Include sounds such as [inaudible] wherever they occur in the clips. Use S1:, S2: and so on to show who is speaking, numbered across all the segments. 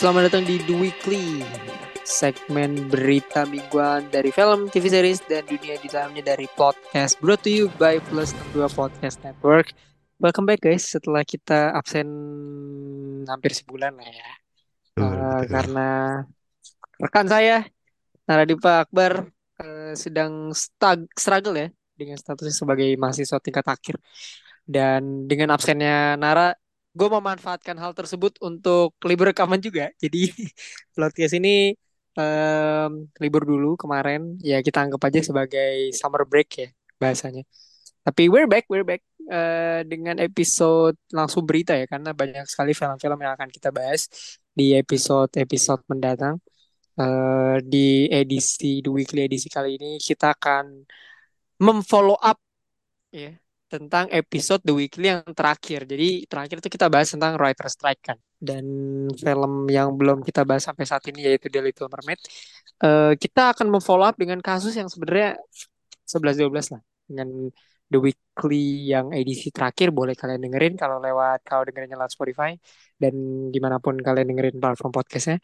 S1: selamat datang di The Weekly Segmen berita mingguan dari film, TV series, dan dunia di dalamnya dari podcast Brought to you by Plus 62 Podcast Network. Welcome back guys, setelah kita absen hampir sebulan lah ya.
S2: Betul,
S1: uh,
S2: betul.
S1: Karena rekan saya, Naradipa Akbar uh, sedang stag struggle ya Dengan statusnya sebagai mahasiswa tingkat akhir. Dan dengan absennya Nara, gue memanfaatkan hal tersebut untuk libur rekaman juga. Jadi [laughs] podcast ini um, libur dulu kemarin. Ya kita anggap aja sebagai summer break ya bahasanya. Tapi we're back, we're back uh, dengan episode langsung berita ya karena banyak sekali film-film yang akan kita bahas di episode-episode mendatang. Uh, di edisi The Weekly edisi kali ini kita akan memfollow up ya tentang episode The Weekly yang terakhir. Jadi terakhir itu kita bahas tentang writer strike kan. Dan film yang belum kita bahas sampai saat ini yaitu The Little Mermaid. Uh, kita akan memfollow up dengan kasus yang sebenarnya 11-12 lah. Dengan The Weekly yang edisi terakhir boleh kalian dengerin kalau lewat kalau dengerinnya lewat Spotify dan di mana pun kalian dengerin platform podcastnya.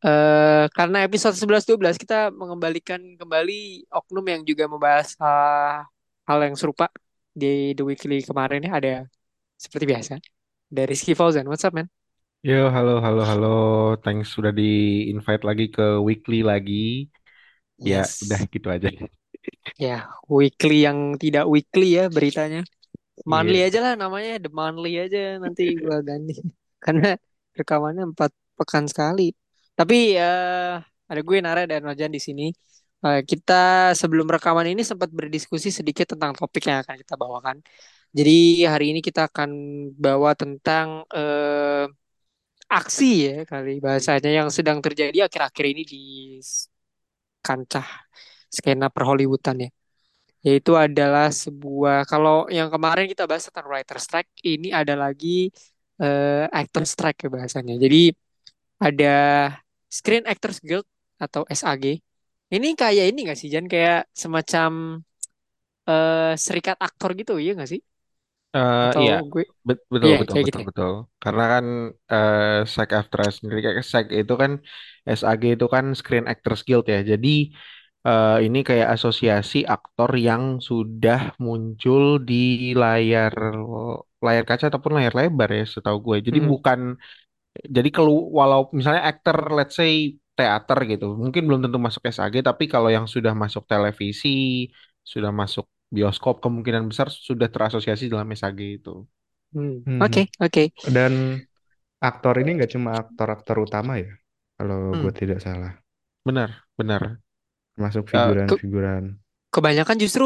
S1: Uh, karena episode 11-12 kita mengembalikan kembali oknum yang juga membahas uh, hal yang serupa di The Weekly kemarin ya ada seperti biasa dari Rizky Fauzan. What's up, man?
S2: Yo, halo, halo, halo. Thanks sudah di-invite lagi ke weekly lagi. Ya, udah
S1: Yes.
S2: gitu aja. [laughs]
S1: Ya, weekly yang tidak weekly ya beritanya. Monthly
S2: Iya.
S1: aja lah namanya, The Monthly aja nanti gua ganti. [laughs] Karena rekamannya empat pekan sekali. Tapi uh, ada gue Nara dan Nojan di sini. Uh, kita sebelum rekaman ini sempat berdiskusi sedikit tentang topik yang akan kita bawakan. Jadi hari ini kita akan bawa tentang uh, aksi ya kali bahasanya yang sedang terjadi akhir-akhir ini di kancah skena perhollywoodan ya. Yaitu adalah sebuah kalau yang kemarin kita bahas tentang writer strike, ini ada lagi uh, actor strike ya bahasanya. Jadi ada Screen Actors Guild atau SAG. Ini kayak ini gak sih Jan kayak semacam uh, serikat aktor gitu ya gak sih?
S2: Uh,
S1: Atau
S2: iya,
S1: gue
S2: Bet- betul,
S1: iya
S2: betul,
S1: kayak gitu
S2: betul,
S1: ya.
S2: betul. Karena kan uh, SAG AFTRA sendiri kayak SAG itu kan SAG itu kan Screen Actors Guild ya. Jadi uh, ini kayak asosiasi aktor yang sudah muncul di layar layar kaca ataupun layar lebar ya, setahu gue. Jadi
S1: Hmm.
S2: bukan Jadi kalau walau misalnya aktor let's say teater gitu, mungkin belum tentu masuk SAG, tapi kalau yang sudah masuk televisi, sudah masuk bioskop, kemungkinan besar sudah terasosiasi dalam SAG itu.
S1: Hmm.
S3: Hmm.
S1: Oke, oke.
S3: Dan aktor ini nggak cuma aktor-aktor utama ya, kalau
S1: Hmm.
S3: gue tidak salah,
S2: Benar, benar.
S3: termasuk
S2: Eh,
S3: figuran-figuran.
S1: Kebanyakan justru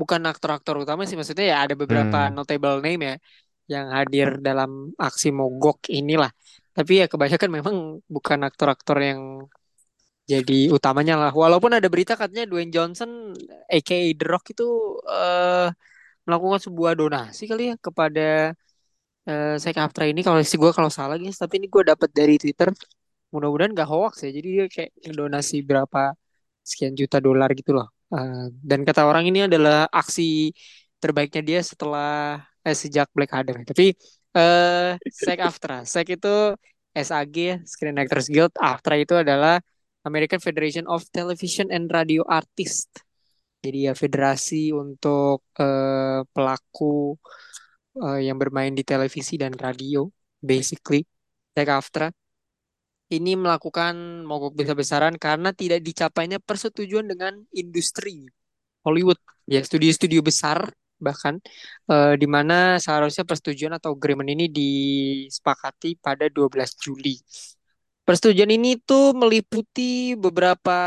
S1: bukan aktor-aktor utama sih maksudnya ya ada beberapa
S3: Hmm.
S1: notable name ya yang hadir dalam aksi mogok inilah. Tapi ya kebanyakan memang bukan aktor-aktor yang jadi utamanya lah. Walaupun ada berita katanya Dwayne Johnson aka The Rock itu eh, melakukan sebuah donasi kali ya kepada eh Zac Aftra ini kalau si gue kalau salah guys, tapi ini gue dapat dari Twitter. Mudah-mudahan gak hoax ya. Jadi dia kayak donasi berapa sekian juta dolar gitu loh. Eh, dan kata orang ini adalah aksi terbaiknya dia setelah eh, sejak Black Adam. Tapi eh SAG AFTRA, SAG itu SAG Screen Actors Guild, AFTRA itu adalah American Federation of Television and Radio Artists. Jadi ya federasi untuk eh, pelaku eh, yang bermain di televisi dan radio, basically. SAG AFTRA ini melakukan mogok besar-besaran karena tidak dicapainya persetujuan dengan industri Hollywood ya studio-studio besar bahkan eh, di mana seharusnya persetujuan atau agreement ini disepakati pada 12 Juli. Persetujuan ini tuh meliputi beberapa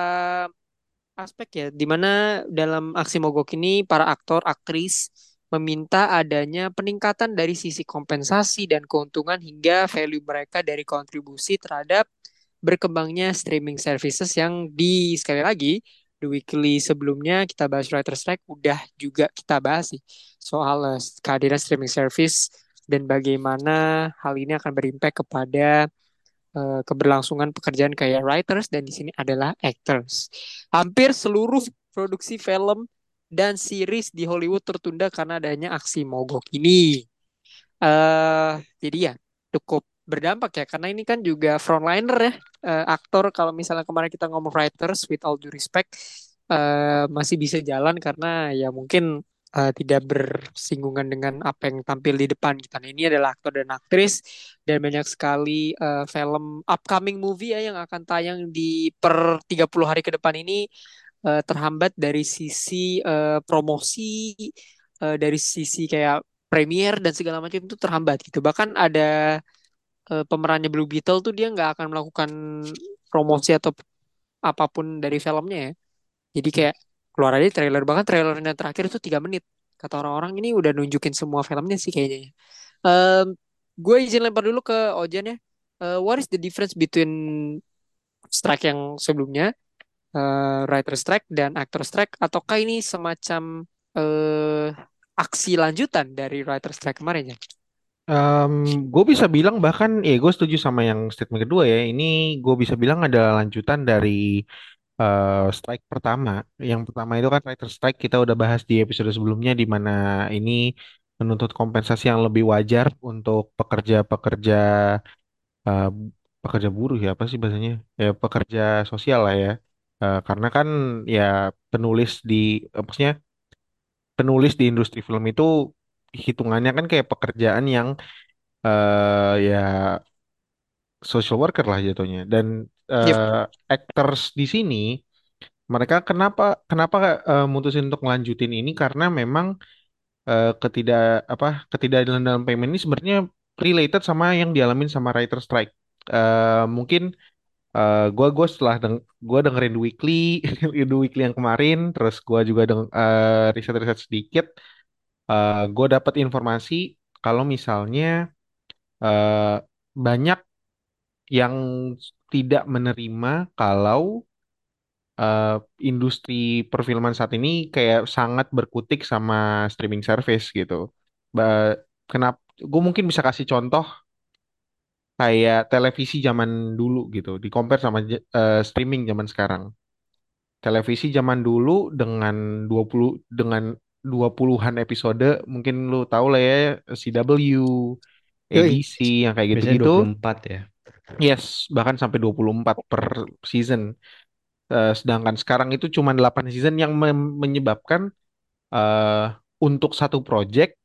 S1: aspek ya di mana dalam aksi mogok ini para aktor aktris meminta adanya peningkatan dari sisi kompensasi dan keuntungan hingga value mereka dari kontribusi terhadap berkembangnya streaming services yang di sekali lagi The Weekly sebelumnya kita bahas writer strike udah juga kita bahas sih soal uh, kehadiran streaming service dan bagaimana hal ini akan berimpact kepada uh, keberlangsungan pekerjaan kayak writers dan di sini adalah actors. Hampir seluruh produksi film dan series di Hollywood tertunda karena adanya aksi mogok ini. Uh, jadi ya cukup berdampak ya karena ini kan juga frontliner ya eh, aktor kalau misalnya kemarin kita ngomong writers with all due respect eh, masih bisa jalan karena ya mungkin eh, tidak bersinggungan dengan apa yang tampil di depan kita. Nah, ini adalah aktor dan aktris dan banyak sekali eh, film upcoming movie ya yang akan tayang di per 30 hari ke depan ini eh, terhambat dari sisi eh, promosi eh, dari sisi kayak premier dan segala macam itu terhambat gitu. Bahkan ada eh, pemerannya Blue Beetle tuh dia nggak akan melakukan promosi atau apa pun dari filmnya ya. Jadi kayak keluar aja trailer bahkan trailernya terakhir itu tiga menit. Kata orang-orang ini udah nunjukin semua filmnya sih kayaknya. Em, gue izin lempar dulu ke Ojan ya. Eh, what is the difference between strike yang sebelumnya, eh, writer strike dan actor strike, ataukah ini semacam eh, aksi lanjutan dari writer strike kemarin ya?
S2: Gue bisa bilang bahkan ya gue setuju sama yang statement kedua ya. Ini gue bisa bilang adalah lanjutan dari eh, strike pertama. Yang pertama itu kan writer strike kita udah bahas di episode sebelumnya di mana ini menuntut kompensasi yang lebih wajar untuk pekerja-pekerja eh, pekerja buruh ya apa sih bahasanya? Ya pekerja sosial lah ya. Eh, karena kan ya penulis di eh, maksudnya penulis di industri film itu hitungannya kan kayak pekerjaan yang eh ya social worker lah jatuhnya. Dan
S1: Yep.
S2: eh actors di sini mereka kenapa kenapa eh, mutusin untuk ngelanjutin ini? Karena memang eh, ketidak apa ketidakadilan dalam payment ini sebenarnya related sama yang dialamin sama writer strike. Eh, mungkin eh, gua gua setelah deng gua dengerin The Weekly [laughs] The Weekly yang kemarin terus gua juga deng eh, riset-riset sedikit eh gue dapat informasi kalau misalnya eh, banyak yang tidak menerima kalau eh, industri perfilman saat ini kayak sangat berkutik sama streaming service gitu. Ba kenapa? Gue mungkin bisa kasih contoh kayak televisi zaman dulu gitu, di compare sama eh, streaming zaman sekarang. Televisi zaman dulu dengan 20 dengan 20-an episode, mungkin lu tahu lah ya CW,
S1: Yoi.
S2: ABC yang kayak gitu-gitu.
S3: 24 ya.
S2: Yes, bahkan sampai 24 per season. Eh, sedangkan sekarang itu cuma 8 season yang menyebabkan eh, untuk satu project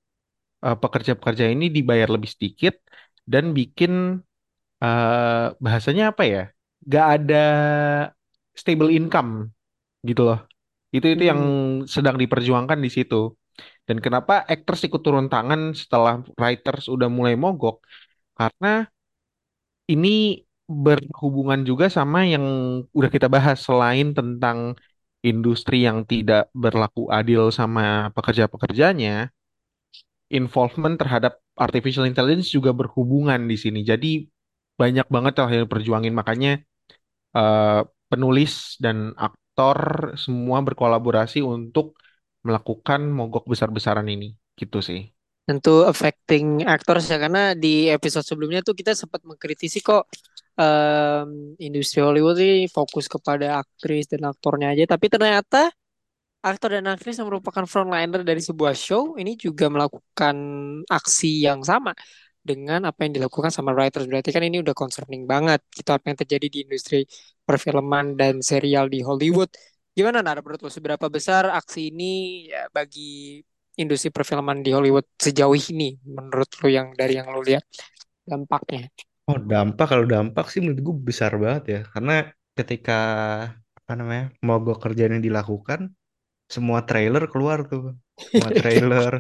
S2: eh, pekerja-pekerja ini dibayar lebih sedikit dan bikin eh, bahasanya apa ya? Gak ada stable income gitu loh. Itu itu yang
S1: Hmm.
S2: sedang diperjuangkan di situ. Dan kenapa actors ikut turun tangan setelah writers udah mulai mogok? Karena ini berhubungan juga sama yang udah kita bahas selain tentang industri yang tidak berlaku adil sama pekerja-pekerjanya, involvement terhadap artificial intelligence juga berhubungan di sini. Jadi banyak banget lah yang perjuangin makanya eh, penulis dan aktor semua berkolaborasi untuk melakukan mogok besar-besaran ini. Gitu sih.
S1: Tentu affecting actors ya karena di episode sebelumnya tuh kita sempat mengkritisi kok em, industri Hollywood ini fokus kepada aktris dan aktornya aja tapi ternyata aktor dan aktris yang merupakan frontliner dari sebuah show ini juga melakukan aksi yang sama dengan apa yang dilakukan sama writers berarti kan ini udah concerning banget gitu apa yang terjadi di industri perfilman dan serial di Hollywood. Gimana Nara menurut lo seberapa besar aksi ini ya, bagi industri perfilman di Hollywood sejauh ini? Menurut lo yang dari yang lo lihat dampaknya?
S3: Oh, dampak. Kalau dampak sih menurut gue besar banget ya. Karena ketika apa namanya mogok kerjaan yang dilakukan, semua trailer keluar tuh, semua [laughs] trailer,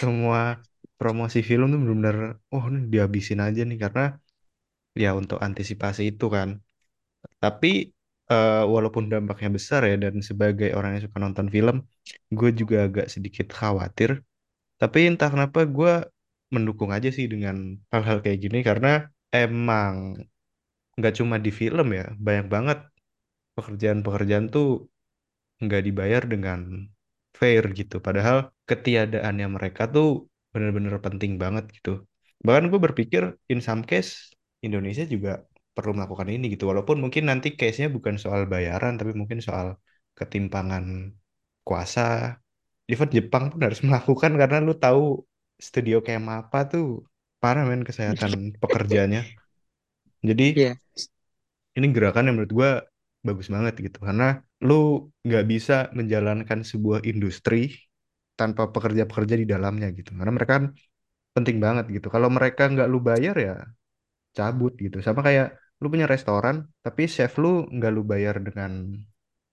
S3: semua promosi film tuh benar-benar, oh ini dihabisin aja nih. Karena ya untuk antisipasi itu kan. Tapi eh, walaupun dampaknya besar ya dan sebagai orang yang suka nonton film, gue juga agak sedikit khawatir. Tapi entah kenapa gue mendukung aja sih dengan hal-hal kayak gini karena emang nggak cuma di film ya, banyak banget pekerjaan-pekerjaan tuh nggak dibayar dengan fair gitu. Padahal ketiadaannya mereka tuh benar-benar penting banget gitu. Bahkan gue berpikir in some case Indonesia juga perlu melakukan ini gitu. Walaupun mungkin nanti case-nya bukan soal bayaran, tapi mungkin soal ketimpangan kuasa. Even Jepang pun harus [laughs] melakukan karena lu tahu studio kayak apa tuh parah men kesehatan [laughs] pekerjaannya. Jadi
S1: Iya.
S3: ini gerakan yang menurut gue bagus banget gitu karena lu nggak bisa menjalankan sebuah industri tanpa pekerja-pekerja di dalamnya gitu karena mereka kan penting banget gitu kalau mereka nggak lu bayar ya cabut gitu sama kayak lu punya restoran tapi chef lu nggak lu bayar dengan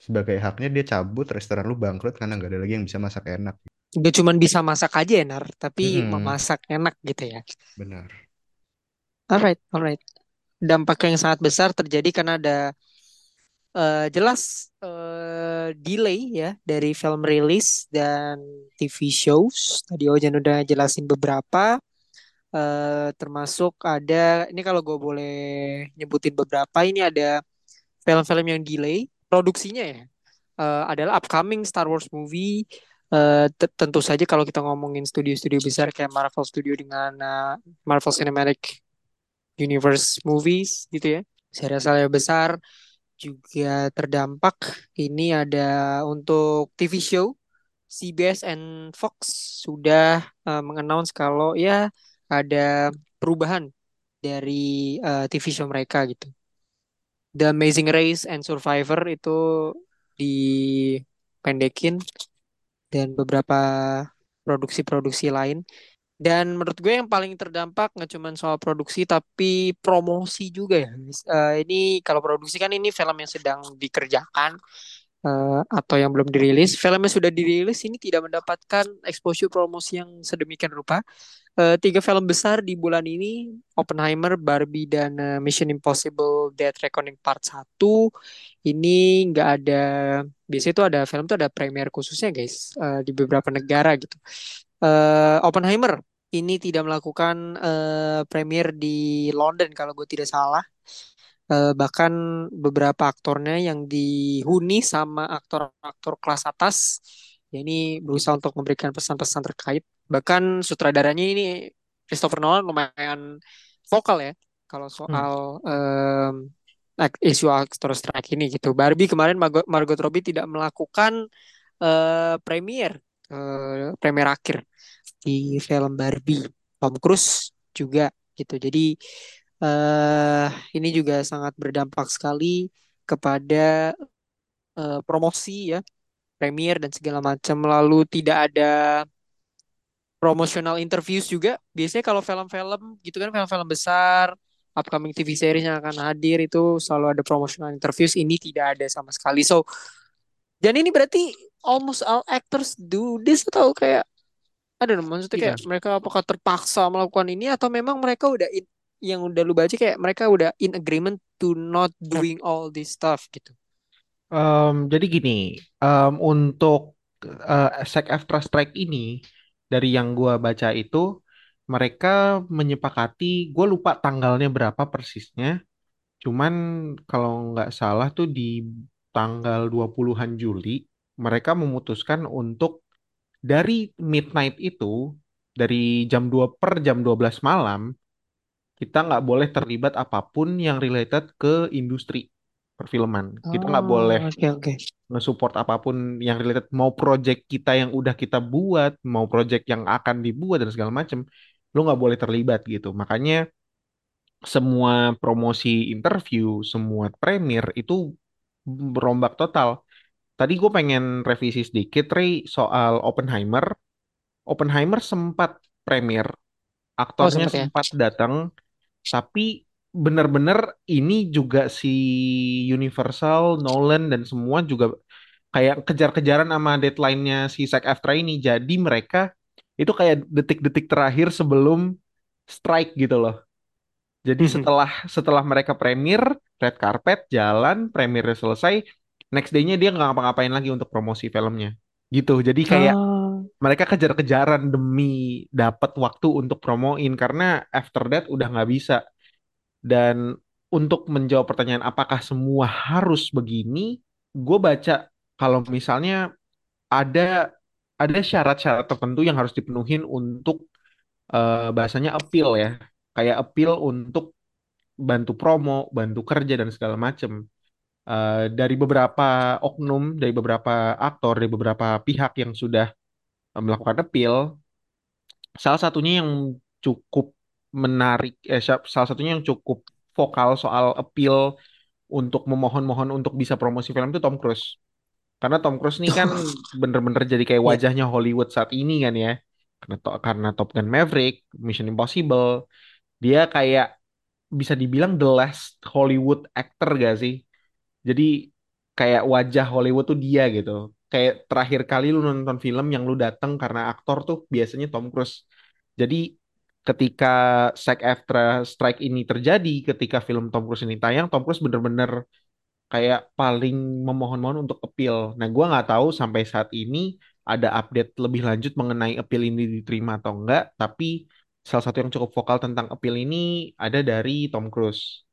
S3: sebagai haknya dia cabut restoran lu bangkrut karena nggak ada lagi yang bisa masak enak
S1: Gak cuman bisa masak aja ya, Nar, tapi
S3: Mm-mm,
S1: memasak enak gitu ya.
S3: benar
S1: Alright, alright. Dampak yang sangat besar terjadi karena ada eh, jelas eh, delay ya dari film rilis dan TV shows. Tadi Ojan udah jelasin beberapa, eh, termasuk ada ini kalau gue boleh nyebutin beberapa, ini ada film-film yang delay produksinya ya. eh, adalah upcoming Star Wars movie. Te- tentu saja kalau kita ngomongin studio-studio besar kayak Marvel Studio dengan eh, Marvel Cinematic Universe movies gitu ya. Serial-serial besar juga terdampak. Ini ada untuk TV show CBS and Fox sudah uh, mengannounce kalau ya ada perubahan dari uh, TV show mereka gitu. The Amazing Race and Survivor itu dipendekin dan beberapa produksi-produksi lain. Dan menurut gue yang paling terdampak nggak cuma soal produksi tapi promosi juga ya. Eh, ini kalau produksi kan ini film yang sedang dikerjakan eh, atau yang belum dirilis. Film yang sudah dirilis ini tidak mendapatkan exposure promosi yang sedemikian rupa. Eh, tiga film besar di bulan ini Oppenheimer, Barbie, dan eh, Mission Impossible Dead Reckoning Part 1 ini nggak ada biasanya itu ada film tuh ada premier khususnya guys eh, di beberapa negara gitu. Eh, Oppenheimer ini tidak melakukan eh, premier di London kalau gue tidak salah. Eh, bahkan beberapa aktornya yang dihuni sama aktor-aktor kelas atas, ya ini berusaha untuk memberikan pesan-pesan terkait. Bahkan sutradaranya ini Christopher Nolan lumayan vokal ya kalau
S2: Hmm.
S1: soal em, ak- isu actor strike ini gitu. Barbie kemarin Margot, Margot Robbie tidak melakukan eh premier eh, premier akhir di film Barbie. Tom Cruise juga gitu. Jadi eh ini juga sangat berdampak sekali kepada eh, promosi ya, premier dan segala macam. Lalu tidak ada promotional interviews juga. Biasanya kalau film-film gitu kan film-film besar, upcoming TV series yang akan hadir itu selalu ada promotional interviews. Ini tidak ada sama sekali. So, dan ini berarti almost all actors do this atau kayak ada maksudnya kayak mereka apakah terpaksa melakukan ini atau memang mereka udah in- yang udah lu baca kayak mereka udah in agreement to not doing all this stuff gitu.
S2: Em, jadi gini, em, untuk eh, SAG-AFTRA strike ini dari yang gua baca itu mereka menyepakati, gue lupa tanggalnya berapa persisnya. Cuman kalau nggak salah tuh di tanggal 20-an Juli mereka memutuskan untuk dari midnight itu dari jam 2 per jam 12 malam kita nggak boleh terlibat apa pun yang related ke industri perfilman. Kita nggak boleh
S1: Oh, oke oke.
S2: nge-support apa pun yang related mau project kita yang udah kita buat, mau project yang akan dibuat dan segala macam, lu nggak boleh terlibat gitu. Makanya semua promosi interview, semua premier itu berombak total. Tadi gue pengen revisi sedikit, Ray, soal Oppenheimer. Oppenheimer sempat premier,
S1: Oh
S2: aktornya
S1: sempat ya.
S2: sempat datang, tapi bener-bener ini juga si Universal, Nolan dan semua juga kayak kejar-kejaran sama deadline-nya si SAG-AFTRA ini. Jadi mereka itu kayak detik-detik terakhir sebelum strike gitu loh. Jadi setelah setelah mereka premier, red carpet, jalan, premiernya selesai, next day-nya dia nggak ngapa-ngapain lagi untuk promosi filmnya. Gitu. Jadi kayak
S1: Oh,
S2: mereka kejar-kejaran demi dapat waktu untuk promoin karena after that udah nggak bisa. Dan untuk menjawab pertanyaan apakah semua harus begini, gue baca kalau misalnya ada ada syarat-syarat tertentu yang harus dipenuhin untuk eh, bahasanya appeal ya, kayak appeal untuk bantu promo, bantu kerja dan segala macem. Eh, dari beberapa oknum, dari beberapa aktor, dari beberapa pihak yang sudah melakukan appeal, salah satunya yang cukup menarik, eh, sa- salah satunya yang cukup vokal soal appeal untuk memohon-mohon untuk bisa promosi film itu Tom Cruise. Karena Tom Cruise nih kan bener-bener jadi kayak
S1: Ya.
S2: wajahnya Hollywood saat ini kan ya. Karena, to- karena Top Gun Maverick, Mission Impossible, dia kayak bisa dibilang the last Hollywood actor gak sih? Jadi kayak wajah Hollywood tuh dia gitu. Kayak terakhir kali lu nonton film yang lu datang karena aktor tuh biasanya Tom Cruise. Jadi ketika SAG-AFTRA strike ini terjadi, ketika film Tom Cruise ini tayang, Tom Cruise bener-bener kayak paling memohon-mohon untuk appeal. Nah, gua nggak tahu sampai saat ini ada update lebih lanjut mengenai appeal ini diterima atau enggak, tapi salah satu yang cukup vokal tentang appeal ini ada dari Tom Cruise.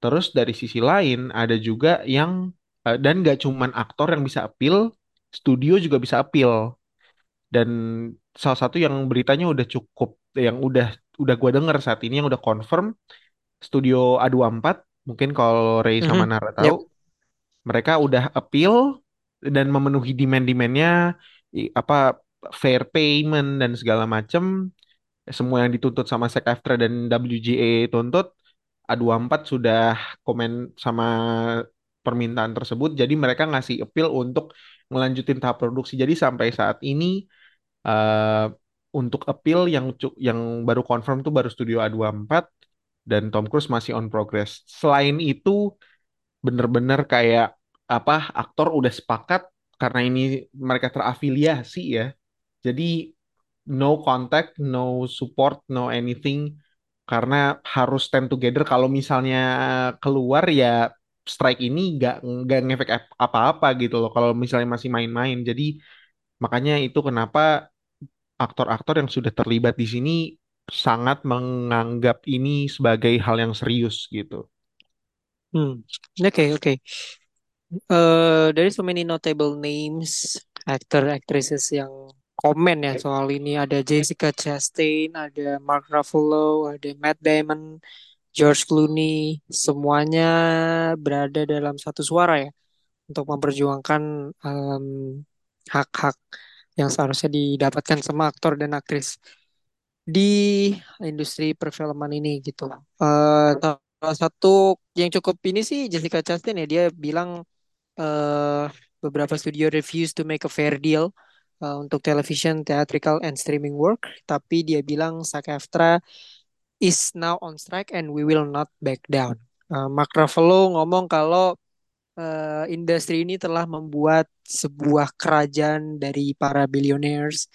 S2: Terus dari sisi lain ada juga yang eh, dan nggak cuman aktor yang bisa appeal, studio juga bisa appeal. Dan salah satu yang beritanya udah cukup, yang udah udah gua dengar saat ini yang udah confirm, studio A24, mungkin kalau Ray sama
S1: Mhm.
S2: Nara
S1: Yap.
S2: tahu, mereka udah appeal dan memenuhi demand-demandnya apa fair payment dan segala macam semua yang dituntut sama SAG-AFTRA dan WGA tuntut A24 sudah komen sama permintaan tersebut jadi mereka ngasih appeal untuk ngelanjutin tahap produksi jadi sampai saat ini eh, untuk appeal yang yang baru confirm tuh baru studio A24 dan Tom Cruise masih on progress selain itu bener-bener kayak apa aktor udah sepakat karena ini mereka terafiliasi ya. Jadi no contact, no support, no anything karena harus stand together. Kalau misalnya keluar ya strike ini nggak nggak ngefek ap- apa-apa gitu loh. Kalau misalnya masih main-main. Jadi makanya itu kenapa aktor-aktor yang sudah terlibat di sini sangat menganggap ini sebagai hal yang serius gitu.
S1: Hmm. Oke, oke. Eh, there is so many notable names, actor, actresses yang komen ya soal ini. Ada Jessica Chastain, ada Mark Ruffalo, ada Matt Damon, George Clooney. Semuanya berada dalam satu suara ya untuk memperjuangkan em, hak-hak yang seharusnya didapatkan sama aktor dan aktris di industri perfilman ini gitu. Eh, salah satu yang cukup ini sih Jessica Chastain ya dia bilang eh, beberapa studio refuse to make a fair deal eh, untuk television, theatrical, and streaming work. Tapi dia bilang SAG-AFTRA is now on strike and we will not back down. Eh, Mark Ruffalo ngomong kalau eh, industri ini telah membuat sebuah kerajaan dari para billionaires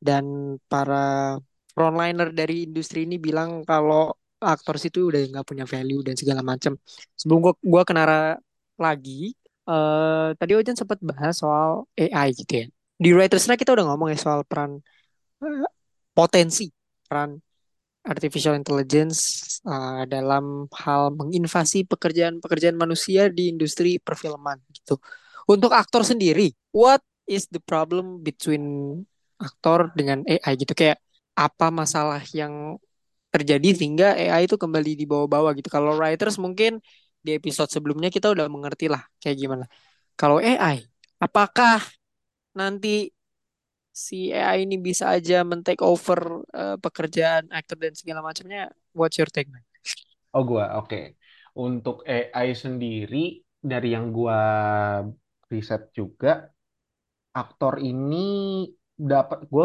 S1: dan para frontliner dari industri ini bilang kalau aktor situ udah nggak punya value dan segala macam. Sebelum gua gua kenara lagi, eh tadi Ojan sempat bahas soal AI gitu ya. Di Writer's kita udah ngomong ya soal peran eh, potensi peran artificial intelligence eh, dalam hal menginvasi pekerjaan-pekerjaan manusia di industri perfilman gitu. Untuk aktor sendiri, what is the problem between aktor dengan AI gitu kayak apa masalah yang terjadi sehingga AI itu kembali dibawa-bawa gitu. Kalau writers mungkin di episode sebelumnya kita udah mengerti lah kayak gimana. Kalau AI, apakah nanti si AI ini bisa aja men-take over eh, pekerjaan aktor dan segala macamnya? What's your take, man?
S2: Oh gua, oke. Untuk AI sendiri dari yang gua riset juga, aktor ini dapat gue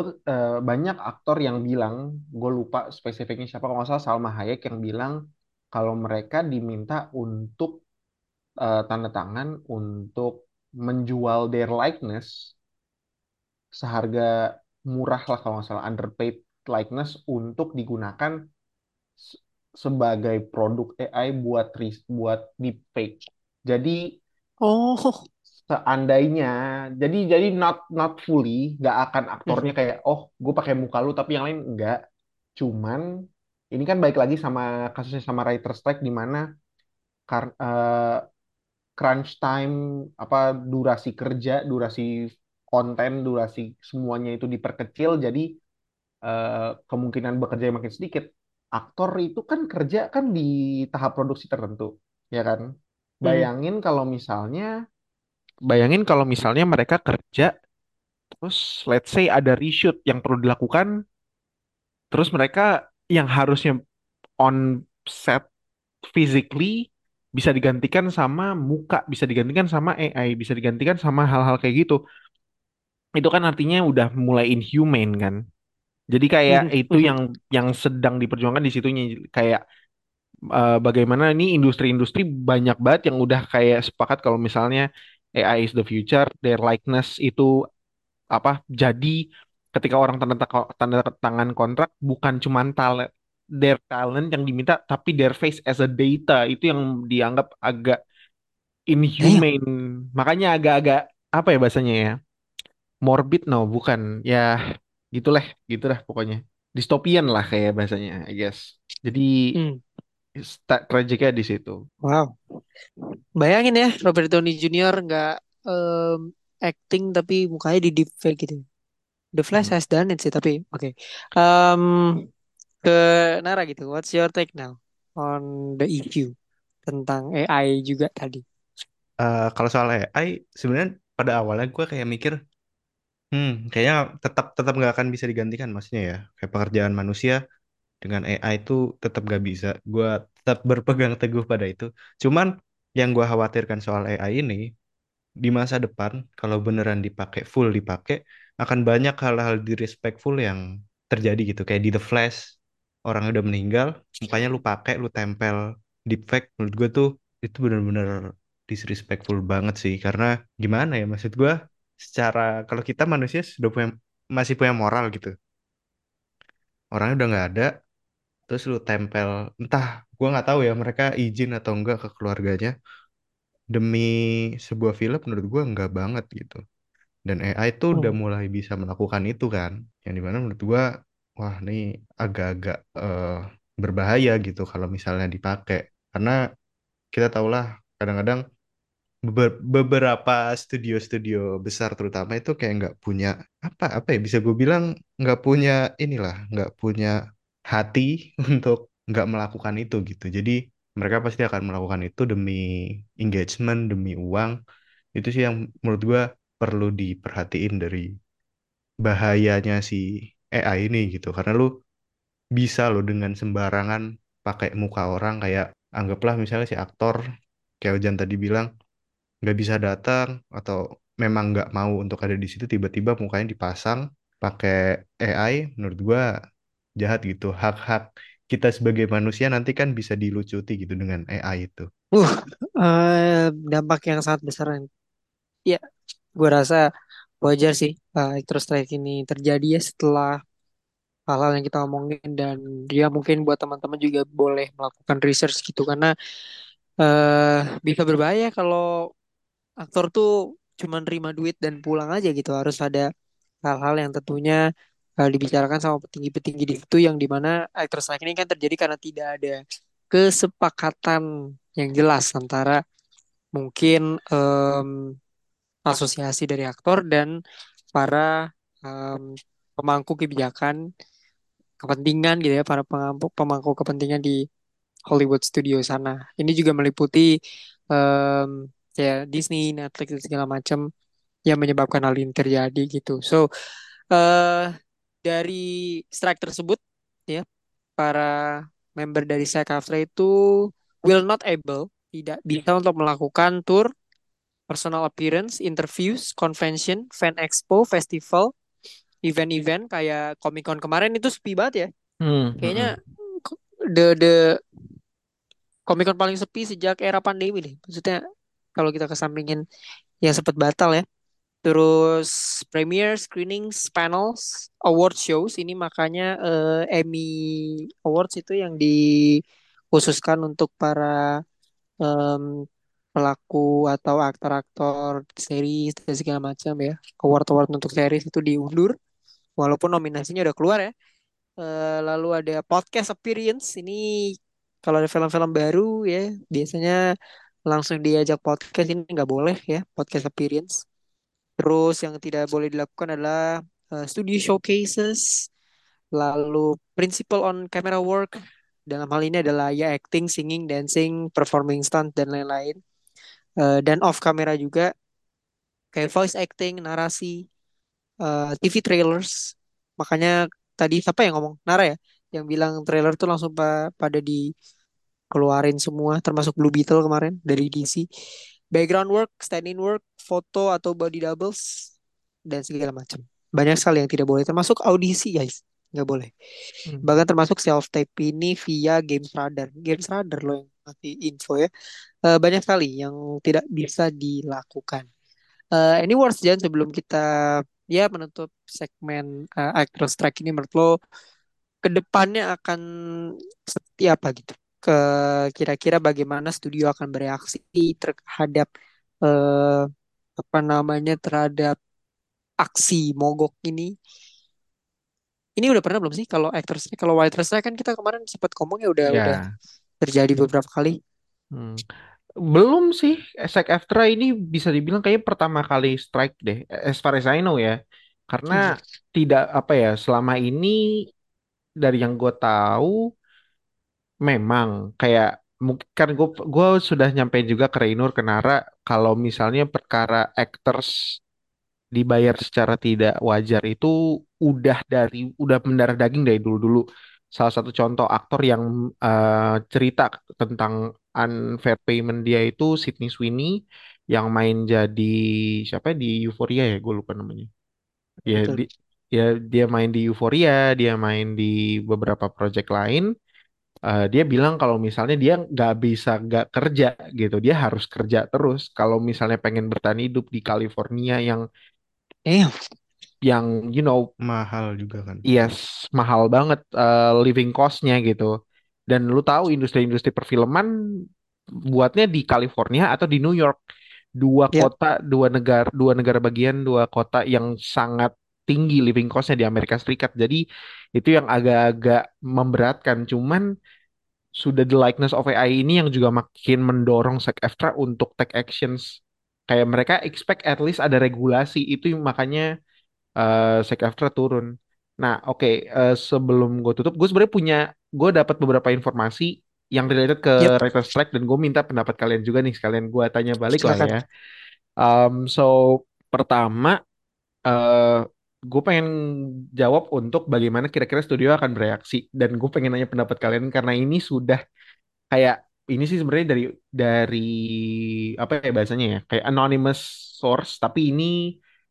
S2: banyak aktor yang bilang, gue lupa spesifiknya siapa kalau salah Salma Hayek yang bilang kalau mereka diminta untuk eh, tanda tangan untuk menjual their likeness seharga murah lah kalau nggak salah underpaid likeness untuk digunakan sebagai produk AI buat buat deepfake. Jadi
S1: Oh,
S2: seandainya, jadi jadi not not fully, nggak akan aktornya
S1: Mhm.
S2: kayak oh gue pakai muka lu tapi yang lain enggak. Cuman ini kan baik lagi sama kasusnya sama writer strike di mana kar- eh, crunch time apa durasi kerja, durasi konten, durasi semuanya itu diperkecil jadi eh, kemungkinan bekerja makin sedikit. Aktor itu kan kerja kan di tahap produksi tertentu, ya kan?
S1: Mhm.
S2: Bayangin kalau misalnya, bayangin kalau misalnya mereka kerja, terus let's say ada reshoot yang perlu dilakukan, terus mereka yang harusnya on set physically bisa digantikan sama muka, bisa digantikan sama AI, bisa digantikan sama hal-hal kayak gitu. Itu kan artinya udah mulai inhumane kan. Jadi kayak
S1: Mhm,
S2: itu yang yang sedang diperjuangkan di situnya. Kayak eh, bagaimana ini industri-industri banyak banget yang udah kayak sepakat kalau misalnya AI is the future, their likeness itu apa jadi ketika orang tanda ta- tanda tangan kontrak bukan cuma talent their talent yang diminta tapi their face as a data. Itu yang dianggap agak inhumane. Makanya agak-agak apa ya bahasanya ya morbid no bukan ya gitulah gitulah pokoknya dystopian lah kayak bahasanya I guess jadi
S1: Hmm.
S2: start tragicnya di situ
S1: Wow. Bayangin ya Robert Downey Jr. nggak em, acting tapi mukanya di deepfake gitu. The Flash
S2: Hmm.
S1: has done it sih tapi oke. Em, ke Nara gitu. What's your take now on the issue tentang AI juga tadi?
S3: Eh, kalau soal AI, sebenarnya pada awalnya gue kayak mikir, hmm, kayaknya tetap tetap nggak akan bisa digantikan, maksudnya ya. Kayak pekerjaan manusia dengan AI itu tetap gak bisa. Gue tetap [laughs] berpegang teguh pada itu. Cuman yang gue khawatirkan soal AI ini, di masa depan, kalau beneran dipakai full dipakai, akan banyak hal-hal disrespectful yang terjadi gitu. Kayak di The Flash, orang udah meninggal, mukanya lu pakai, lu tempel deepfake. Menurut gue tuh itu bener-bener disrespectful banget sih. Karena gimana ya, maksud gue, secara kalau kita manusia sudah punya masih punya moral gitu. Orangnya udah nggak ada, terus lu tempel, entah, gue nggak tahu ya mereka izin atau enggak ke keluarganya demi sebuah film menurut gue enggak banget gitu. Dan AI itu udah
S1: Hmm.
S3: mulai bisa melakukan itu kan. Yang di mana menurut gua, wah ini agak-agak eh, berbahaya gitu kalau misalnya dipakai. Karena kita tahulah kadang-kadang beberapa studio-studio besar terutama itu kayak nggak punya apa apa ya bisa gue bilang nggak punya inilah nggak punya hati [laughs] untuk nggak melakukan itu gitu. Jadi mereka pasti akan melakukan itu demi engagement, demi uang. Itu sih yang menurut gua perlu diperhatiin dari bahayanya si AI ini gitu karena lu bisa lo dengan sembarangan pakai muka orang kayak anggaplah misalnya si aktor kayak Ojan tadi bilang nggak bisa datang atau memang nggak mau untuk ada di situ tiba-tiba mukanya dipasang pakai AI menurut gua jahat gitu. Hak-hak kita sebagai manusia nanti kan bisa dilucuti gitu dengan AI itu.
S1: Uh, eh, dampak yang sangat besar. Ya, gue rasa wajar sih uh, actor strike ini terjadi ya setelah hal-hal yang kita omongin dan dia mungkin buat teman-teman juga boleh melakukan research gitu. Karena eh bisa berbahaya kalau aktor tuh cuma nerima duit dan pulang aja gitu harus ada hal-hal yang tentunya eh, dibicarakan sama petinggi-petinggi di situ yang di mana actor strike ini kan terjadi karena tidak ada kesepakatan yang jelas antara mungkin em, asosiasi dari aktor dan para em, pemangku kebijakan kepentingan gitu ya para pemangku, pemangku kepentingan di Hollywood Studio sana. Ini juga meliputi em, ya Disney, Netflix dan segala macam yang menyebabkan hal ini terjadi gitu. So eh dari strike tersebut ya para member dari SAG-AFTRA itu will not able tidak bisa untuk melakukan tour, personal appearance, interviews, convention, fan expo, festival, event-event kayak Comic Con kemarin itu sepi banget ya.
S2: Hmm,
S1: Kayaknya
S2: mm-mm.
S1: the the Comic Con paling sepi sejak era pandemi deh. Maksudnya kalau kita kesampingin yang sempat batal ya. Terus premiere, screenings, panels, award shows ini makanya eh, Emmy Awards itu yang dikhususkan untuk para em, pelaku atau aktor-aktor series dan segala macam ya. Award-award untuk series itu diundur walaupun nominasinya udah keluar ya. Eh, lalu ada podcast appearance. Ini kalau ada film-film baru ya, biasanya langsung diajak podcast ini nggak boleh ya, podcast appearance. Terus yang tidak boleh dilakukan adalah eh, studio showcases, lalu principle on camera work. Dalam hal ini adalah ya acting, singing, dancing, performing stunt dan lain-lain. Eh, dan off camera juga kayak voice acting, narasi, eh, TV trailers. Makanya tadi siapa yang ngomong? Nara ya, yang bilang trailer tuh langsung pa- pada di keluarin semua, termasuk Blue Beetle kemarin dari DC. Background work, stand-in work, foto atau body doubles, dan segala macam. Banyak sekali yang tidak boleh, termasuk audisi guys, nggak boleh.
S2: Hmm.
S1: Bahkan termasuk self tape ini via Games Radar. Games Radar loh yang ngasih info ya. Eh, banyak sekali yang tidak bisa dilakukan. Eh, any words Jan sebelum kita ya menutup segmen eh, Actors Strike ini menurut lo ke depannya akan seperti apa gitu? Ke kira-kira bagaimana studio akan bereaksi terhadap eh, apa namanya terhadap aksi mogok ini? Ini udah pernah belum sih kalau Actors Strike, kalau Writers Strike kan kita kemarin sempat ngomong ya udah udah
S2: Ya,
S1: terjadi beberapa kali.
S2: hmm. Belum sih. SAG-AFTRA ini bisa dibilang kayaknya pertama kali strike deh, as far as I know ya. Karena
S1: Mhm.
S2: tidak apa ya, selama ini dari yang gue tahu memang kayak mungkin kan gue gue sudah nyampe juga ke Raynor ke Nara kalau misalnya perkara actors dibayar secara tidak wajar itu udah dari udah mendarah daging dari dulu-dulu. Salah satu contoh aktor yang eh, cerita tentang unfair payment dia itu Sydney Sweeney yang main jadi siapa ya, di Euphoria ya gue lupa namanya. Ya
S1: Betul.
S2: di, ya dia main di Euphoria, dia main di beberapa project lain. Eh, dia bilang kalau misalnya dia nggak bisa nggak kerja gitu, dia harus kerja terus. Kalau misalnya pengen bertahan hidup di California yang
S1: Damn.
S2: yang you know
S3: Mahal juga kan.
S2: yes mahal banget eh, living cost-nya gitu. Dan lu tahu industri-industri perfilman buatnya di California atau di New York, dua
S1: Ya,
S2: kota, dua negara, dua negara bagian, dua kota yang sangat tinggi living cost-nya di Amerika Serikat. Jadi itu yang agak-agak memberatkan. Cuman sudah the likeness of AI ini yang juga makin mendorong SAG-AFTRA untuk take actions. Kayak mereka expect at least ada regulasi itu makanya eh SAG-AFTRA turun. Nah, oke, eh, sebelum gue tutup, gue sebenarnya punya, gue dapat beberapa informasi yang related ke
S1: yep,
S2: writer strike dan gue minta pendapat kalian juga nih sekalian gue tanya balik lah
S1: silakan.
S2: ya. Um, so pertama, eh gue pengen jawab untuk bagaimana kira-kira studio akan bereaksi dan gue pengen nanya pendapat kalian karena ini sudah kayak ini sih sebenarnya dari dari apa ya bahasanya ya kayak anonymous source tapi ini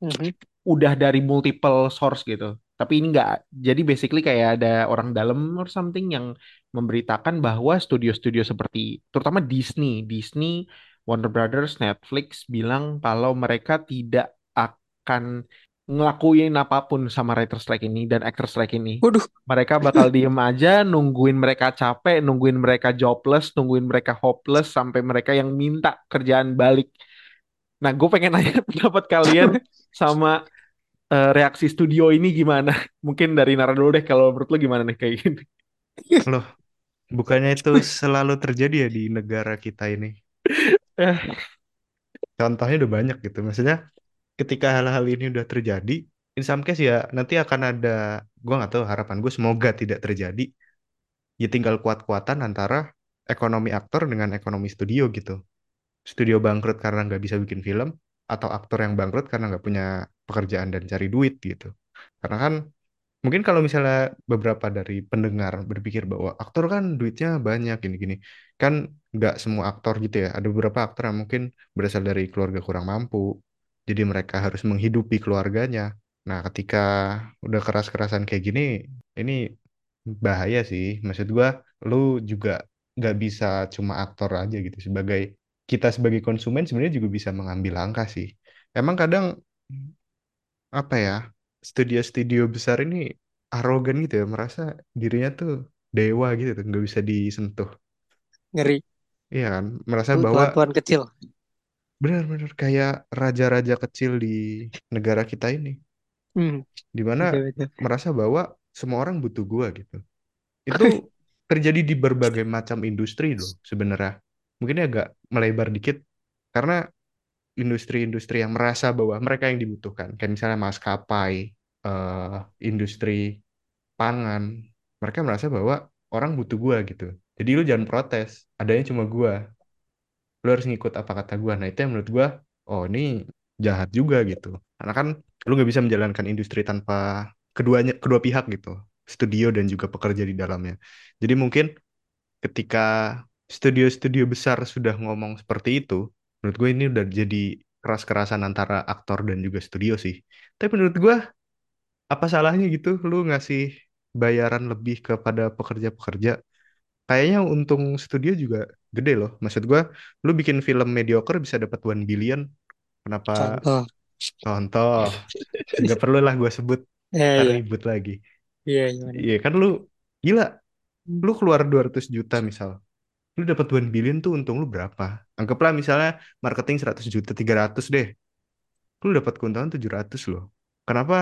S1: Mhm.
S2: udah dari multiple source gitu. Tapi ini enggak. Jadi basically kayak ada orang dalam or something yang memberitakan bahwa studio-studio seperti terutama Disney, Disney, Warner Brothers, Netflix bilang kalau mereka tidak akan ngelakuin apa pun sama writer strike ini dan actor strike ini.
S1: Waduh,
S2: Mereka bakal diem aja, nungguin mereka capek, nungguin mereka jobless, nungguin mereka hopeless, sampai mereka yang minta kerjaan balik. Nah, gue pengen nanya [laughs] pendapat kalian [laughs] sama eh, reaksi studio ini gimana? Mungkin dari Nara dulu deh, kalau menurut lo gimana nih kayak gini?
S3: Loh, bukannya itu selalu terjadi ya di negara kita ini?
S2: Eh,
S3: Contohnya udah banyak gitu. Maksudnya ketika hal-hal ini udah terjadi, in some case ya nanti akan ada, gua nggak tahu harapan gue semoga tidak terjadi. Ya tinggal kuat-kuatan antara ekonomi aktor dengan ekonomi studio gitu. Studio bangkrut karena nggak bisa bikin film, atau aktor yang bangkrut karena nggak punya pekerjaan dan cari duit gitu. Karena kan mungkin kalau misalnya beberapa dari pendengar berpikir bahwa aktor kan duitnya banyak gini-gini, kan nggak semua aktor gitu ya. Ada beberapa aktor yang mungkin berasal dari keluarga kurang mampu, jadi mereka harus menghidupi keluarganya. Nah, ketika udah keras-kerasan kayak gini, ini bahaya sih. Maksud gua, lu juga nggak bisa cuma aktor aja gitu. Sebagai kita sebagai konsumen sebenarnya juga bisa mengambil langkah sih. Emang kadang apa ya, studio-studio besar ini arogan gitu ya, merasa dirinya tuh dewa gitu tuh, nggak bisa disentuh.
S1: ngeri.
S3: Iya kan, merasa bahwa
S1: Tuan-tuan kecil.
S3: Benar-benar kayak raja-raja kecil di negara kita ini,
S1: Hmm,
S3: di mana
S1: betul betul.
S3: merasa bahwa semua orang butuh gua gitu. Itu [laughs] terjadi di berbagai macam industri loh sebenarnya. Mungkin agak melebar dikit karena industri-industri yang merasa bahwa mereka yang dibutuhkan, kayak misalnya maskapai, eh, industri pangan, mereka merasa bahwa orang butuh gua gitu. Jadi lu jangan protes, adanya cuma gua. Lu harus ngikut apa kata gua. Nah itu yang menurut gua, oh ini jahat juga gitu. Karena kan lu nggak bisa menjalankan industri tanpa keduanya kedua pihak gitu, studio dan juga pekerja di dalamnya. Jadi mungkin ketika studio-studio besar sudah ngomong seperti itu, menurut gue ini udah jadi keras-kerasan antara aktor dan juga studio sih. Tapi menurut gue apa salahnya gitu lu ngasih bayaran lebih kepada pekerja-pekerja? Kayaknya untung studio juga gede loh. Maksud gue, lu bikin film mediocre bisa dapat one billion. Kenapa
S1: Contoh.
S3: contoh? [laughs] Nggak perlu lah gue sebut
S1: Ya, iya.
S3: ribut lagi.
S1: Iya?
S3: Iya kan lu gila,
S1: Hmm.
S3: lu keluar 200 juta misal. Lu dapat one billion tuh untung lu berapa? Anggaplah misalnya marketing 100 juta, 300 deh. Lu dapat keuntungan 700 loh. Kenapa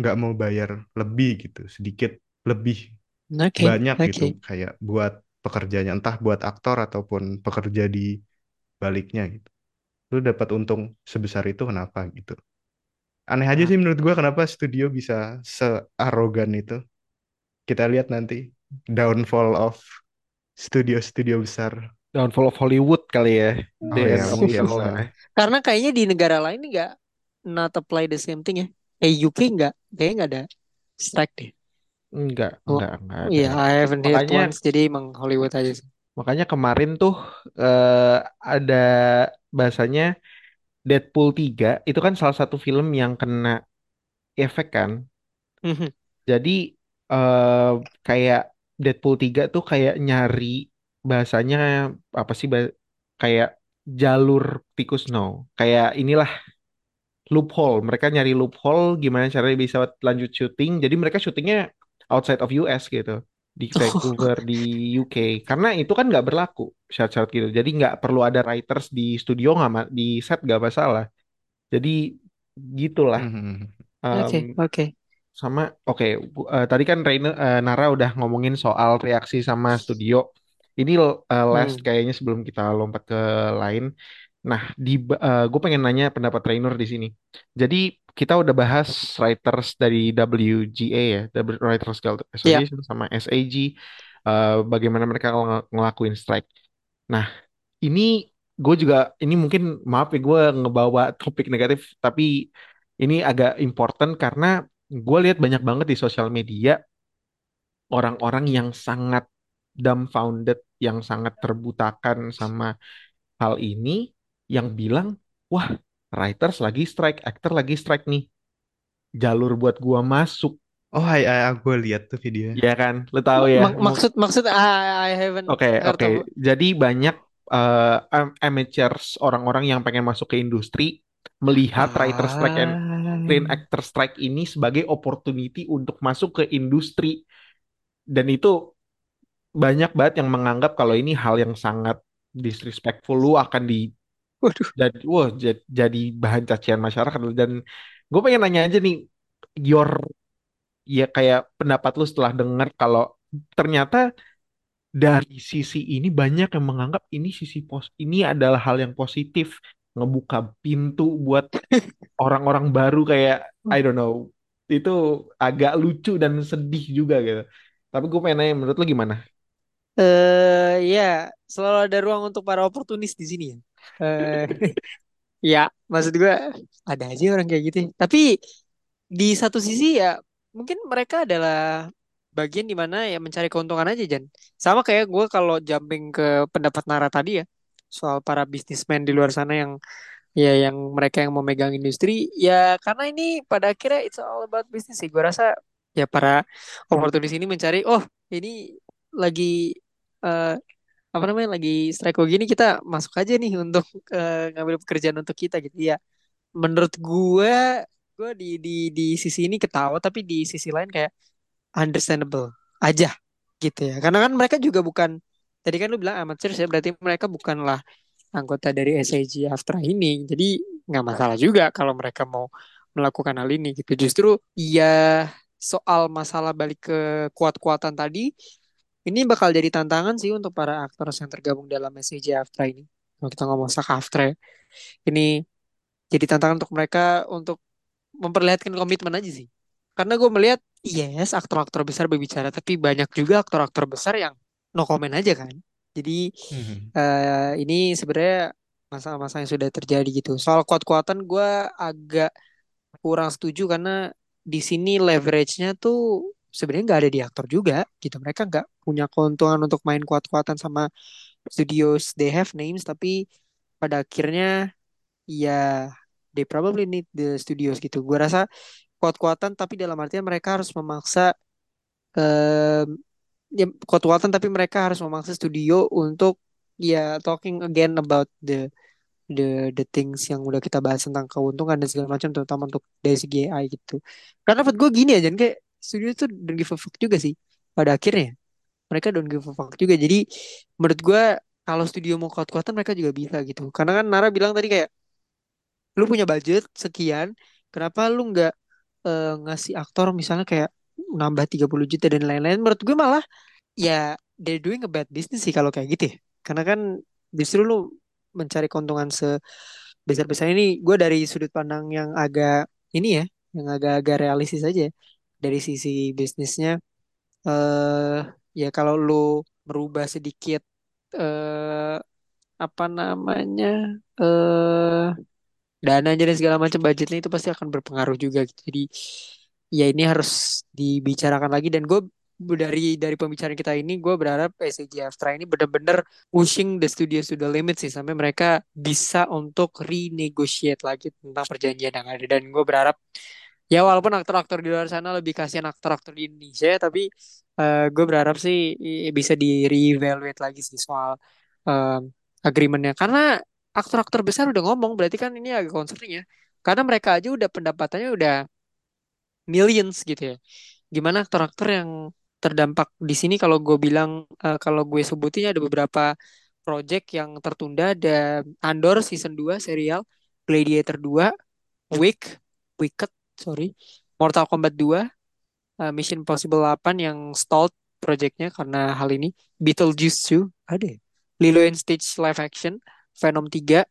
S3: nggak mau bayar lebih gitu, sedikit lebih
S1: Oke,
S3: banyak gitu
S1: oke.
S3: kayak buat pekerjanya entah buat aktor ataupun pekerja di baliknya gitu. Lu dapat untung sebesar itu kenapa gitu. Aneh aja
S1: Nah,
S3: sih menurut gua kenapa studio bisa searogan itu. Kita lihat nanti downfall of studio-studio besar.
S2: Downfall of Hollywood kali ya.
S3: Oh
S2: The
S3: ya
S2: end of
S3: mungkin
S2: it all
S3: lah.
S2: ya.
S1: Karena kayaknya di negara lain nggak not apply the same thing ya. Eh UK nggak, kayaknya nggak ada strike deh.
S2: Enggak,
S1: Oh,
S2: enggak, enggak ada.
S1: iya, I haven't heard
S2: Makanya
S1: once. Jadi emang Hollywood aja sih.
S2: makanya kemarin tuh eh, ada bahasanya Deadpool 3 itu kan salah satu film yang kena efek kan.
S1: Mhm.
S2: Jadi eh, kayak Deadpool 3 tuh kayak nyari bahasanya apa sih bah- kayak jalur tikus no. Kayak inilah loophole. Mereka nyari loophole gimana caranya bisa lanjut syuting. Jadi mereka syutingnya outside of US gitu. Di [laughs] Vancouver, di UK. Karena itu kan nggak berlaku syarat-syarat gitu. Jadi nggak perlu ada writers di studio nggak di set nggak masalah. Jadi gitulah.
S3: Mhm.
S1: Oke,
S2: Em,
S1: oke.
S2: sama oke gu- eh, tadi kan Reina eh, Nara udah ngomongin soal reaksi sama studio. Ini eh, last
S1: Hmm.
S2: kayaknya sebelum kita lompat ke lain. Nah, di gue pengen nanya pendapat Rainer di sini. Jadi kita udah bahas writers dari WGA ya, Writers Guild
S1: Iya.
S2: Association sama SAG, eh, bagaimana mereka ngel- ngelakuin strike. Nah, ini gue juga ini mungkin maaf ya gue ngebawa topik negatif, tapi ini agak important karena gue lihat banyak banget di sosial media orang-orang yang sangat dumbfounded, yang sangat terbutakan sama hal ini, yang bilang, wah, writers lagi strike, actor lagi strike nih, jalur buat gua masuk,
S3: Oh, hai, hai, gue lihat tuh videonya.
S2: ya kan? Lo tahu ya?
S1: mak- maksud maksud I, I haven't
S2: Oke,
S1: heard
S2: oke.
S1: of.
S2: Jadi banyak am- amateurs, orang-orang yang pengen masuk ke industri, melihat writer strike and screen
S1: Ah.
S2: actor strike ini sebagai opportunity untuk masuk ke industri. Dan itu banyak banget yang menganggap kalau ini hal yang sangat disrespectful. Lu akan di
S1: Waduh.
S2: jadi, wah, jadi, jadi bahan cacian masyarakat. Dan gue pengen nanya aja nih, your ya kayak pendapat lu setelah dengar kalau ternyata dari sisi ini banyak yang menganggap ini sisi pos ini adalah hal yang positif ngebuka pintu buat [laughs] orang-orang baru kayak I don't know itu agak lucu dan sedih juga gitu tapi gue pengen nanya menurut lu gimana
S1: Eh ya, selalu ada ruang untuk para oportunis di sini ya. Eh [laughs] ya, maksud gue ada aja orang kayak gitu. Tapi di satu sisi ya mungkin mereka adalah bagian di mana ya mencari keuntungan aja Jan. Sama kayak gue kalau jumping ke pendapat Nara tadi ya soal para bisnismen di luar sana yang ya yang mereka yang memegang industri ya karena ini pada akhirnya it's all about business sih. Gue rasa ya para oportunis ini mencari oh ini lagi eh, apa namanya lagi strike begini kita masuk aja nih untuk eh, ngambil pekerjaan untuk kita gitu ya. Menurut gue gue di di di sisi ini ketawa tapi di sisi lain kayak understandable aja gitu ya. Karena kan mereka juga bukan tadi kan lu bilang amatir ya berarti mereka bukanlah anggota dari SAG Aftra ini. Jadi nggak masalah juga kalau mereka mau melakukan hal ini gitu. Justru ya soal masalah balik ke kuat-kuatan tadi ini bakal jadi tantangan sih untuk para aktor yang tergabung dalam SAG Aftra ini. Kalau kita ngomong SAG Aftra ya. Ini jadi tantangan untuk mereka untuk memperlihatkan komitmen aja sih. Karena gue melihat, yes, aktor-aktor besar berbicara, tapi banyak juga aktor-aktor besar yang no comment aja kan. Jadi
S3: Mhm.
S1: eh, ini sebenarnya masalah-masalah yang sudah terjadi gitu. Soal kuat-kuatan gue agak kurang setuju karena di sini leverage-nya tuh sebenarnya nggak ada di aktor juga gitu. Mereka nggak punya keuntungan untuk main kuat-kuatan sama studios they have names tapi pada akhirnya ya they probably need the studios gitu. Gue rasa kuat-kuatan tapi dalam artian mereka harus memaksa em, ya kuat-kuatan tapi mereka harus memaksa studio untuk ya talking again about the the the things yang udah kita bahas tentang keuntungan dan segala macam terutama untuk dari segi AI gitu. Karena menurut gue gini aja kayak studio tuh don't give a fuck juga sih pada akhirnya mereka don't give a fuck juga. Jadi menurut gue kalau studio mau kuat-kuatan mereka juga bisa gitu. Karena kan Nara bilang tadi kayak lu punya budget sekian, kenapa lu nggak eh, ngasih aktor misalnya kayak nambah 30 juta dan lain-lain. Menurut gue malah ya they're doing a bad business sih kalau kayak gitu ya. Karena kan justru lu mencari keuntungan sebesar-besar ini. Gue dari sudut pandang yang agak ini ya, yang agak-agak realistis aja. Dari sisi bisnisnya, eh ya kalau lu merubah sedikit eh apa namanya eh dananya dan segala macam budgetnya itu pasti akan berpengaruh juga gitu. Jadi ya ini harus dibicarakan lagi dan gue dari dari pembicaraan kita ini gue berharap SCG Astra ini benar-benar pushing the studios to the limit sih sampai mereka bisa untuk renegotiate lagi tentang perjanjian yang ada dan gue berharap ya walaupun aktor-aktor di luar sana lebih kasihan aktor-aktor di Indonesia tapi eh, gue berharap sih bisa di reevaluate lagi sih soal eh, agreementnya. Karena aktor-aktor besar udah ngomong berarti kan ini agak concerning ya. Karena mereka aja udah pendapatannya udah millions gitu ya. Gimana aktor-aktor yang terdampak di sini? Kalau gue bilang eh, kalau gue sebutin ada beberapa project yang tertunda. Ada Andor season 2 serial Gladiator 2 Wick Wicked sorry Mortal Kombat 2 eh, Mission Impossible 8 yang stalled projectnya karena hal ini Beetlejuice 2 ada ya? Lilo and Stitch live action Venom 3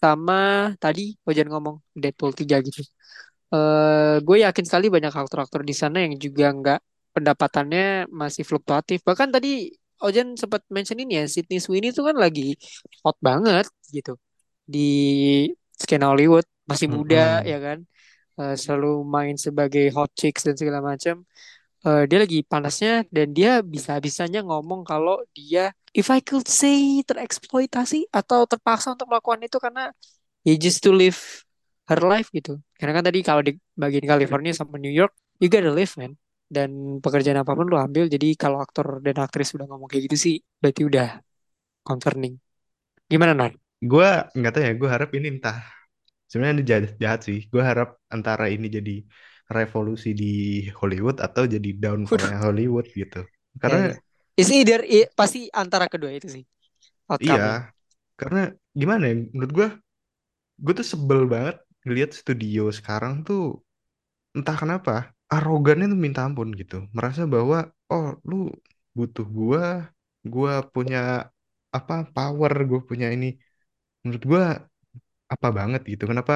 S1: sama tadi Ojan ngomong Deadpool 3 gitu eh gue yakin sekali banyak aktor-aktor di sana yang juga nggak pendapatannya masih fluktuatif. Bahkan tadi Ojan sempat mention ini ya, Sydney Sweeney itu kan lagi hot banget gitu di skena Hollywood, masih muda
S3: Mm-mm.
S1: ya kan, Eh, selalu main sebagai hot chicks dan segala macam. Eh, dia lagi panasnya dan dia bisa-bisanya ngomong kalau dia, if I could say tereksploitasi atau terpaksa untuk melakukan itu karena ya just to live her life gitu. Karena kan tadi kalau di bagian California sama New York, you gotta live man. Dan pekerjaan apa pun lo ambil. Jadi kalau aktor dan aktris udah ngomong kayak gitu sih, berarti udah concerning. Gimana Nar?
S3: Gue nggak tahu ya, gue harap ini entah. Sebenarnya ini jahat, jahat sih. Gue harap antara ini jadi revolusi di Hollywood atau jadi downfallnya Hollywood gitu. Karena.
S1: It's either pasti antara kedua itu sih
S3: iya,
S1: outcome-nya.
S3: karena gimana ya? Menurut gue, gue tuh sebel banget ngelihat studio sekarang tuh entah kenapa arogannya tuh minta ampun gitu. Merasa bahwa oh lu butuh gua, gua punya apa power, gue punya ini. Menurut gua apa banget gitu. Kenapa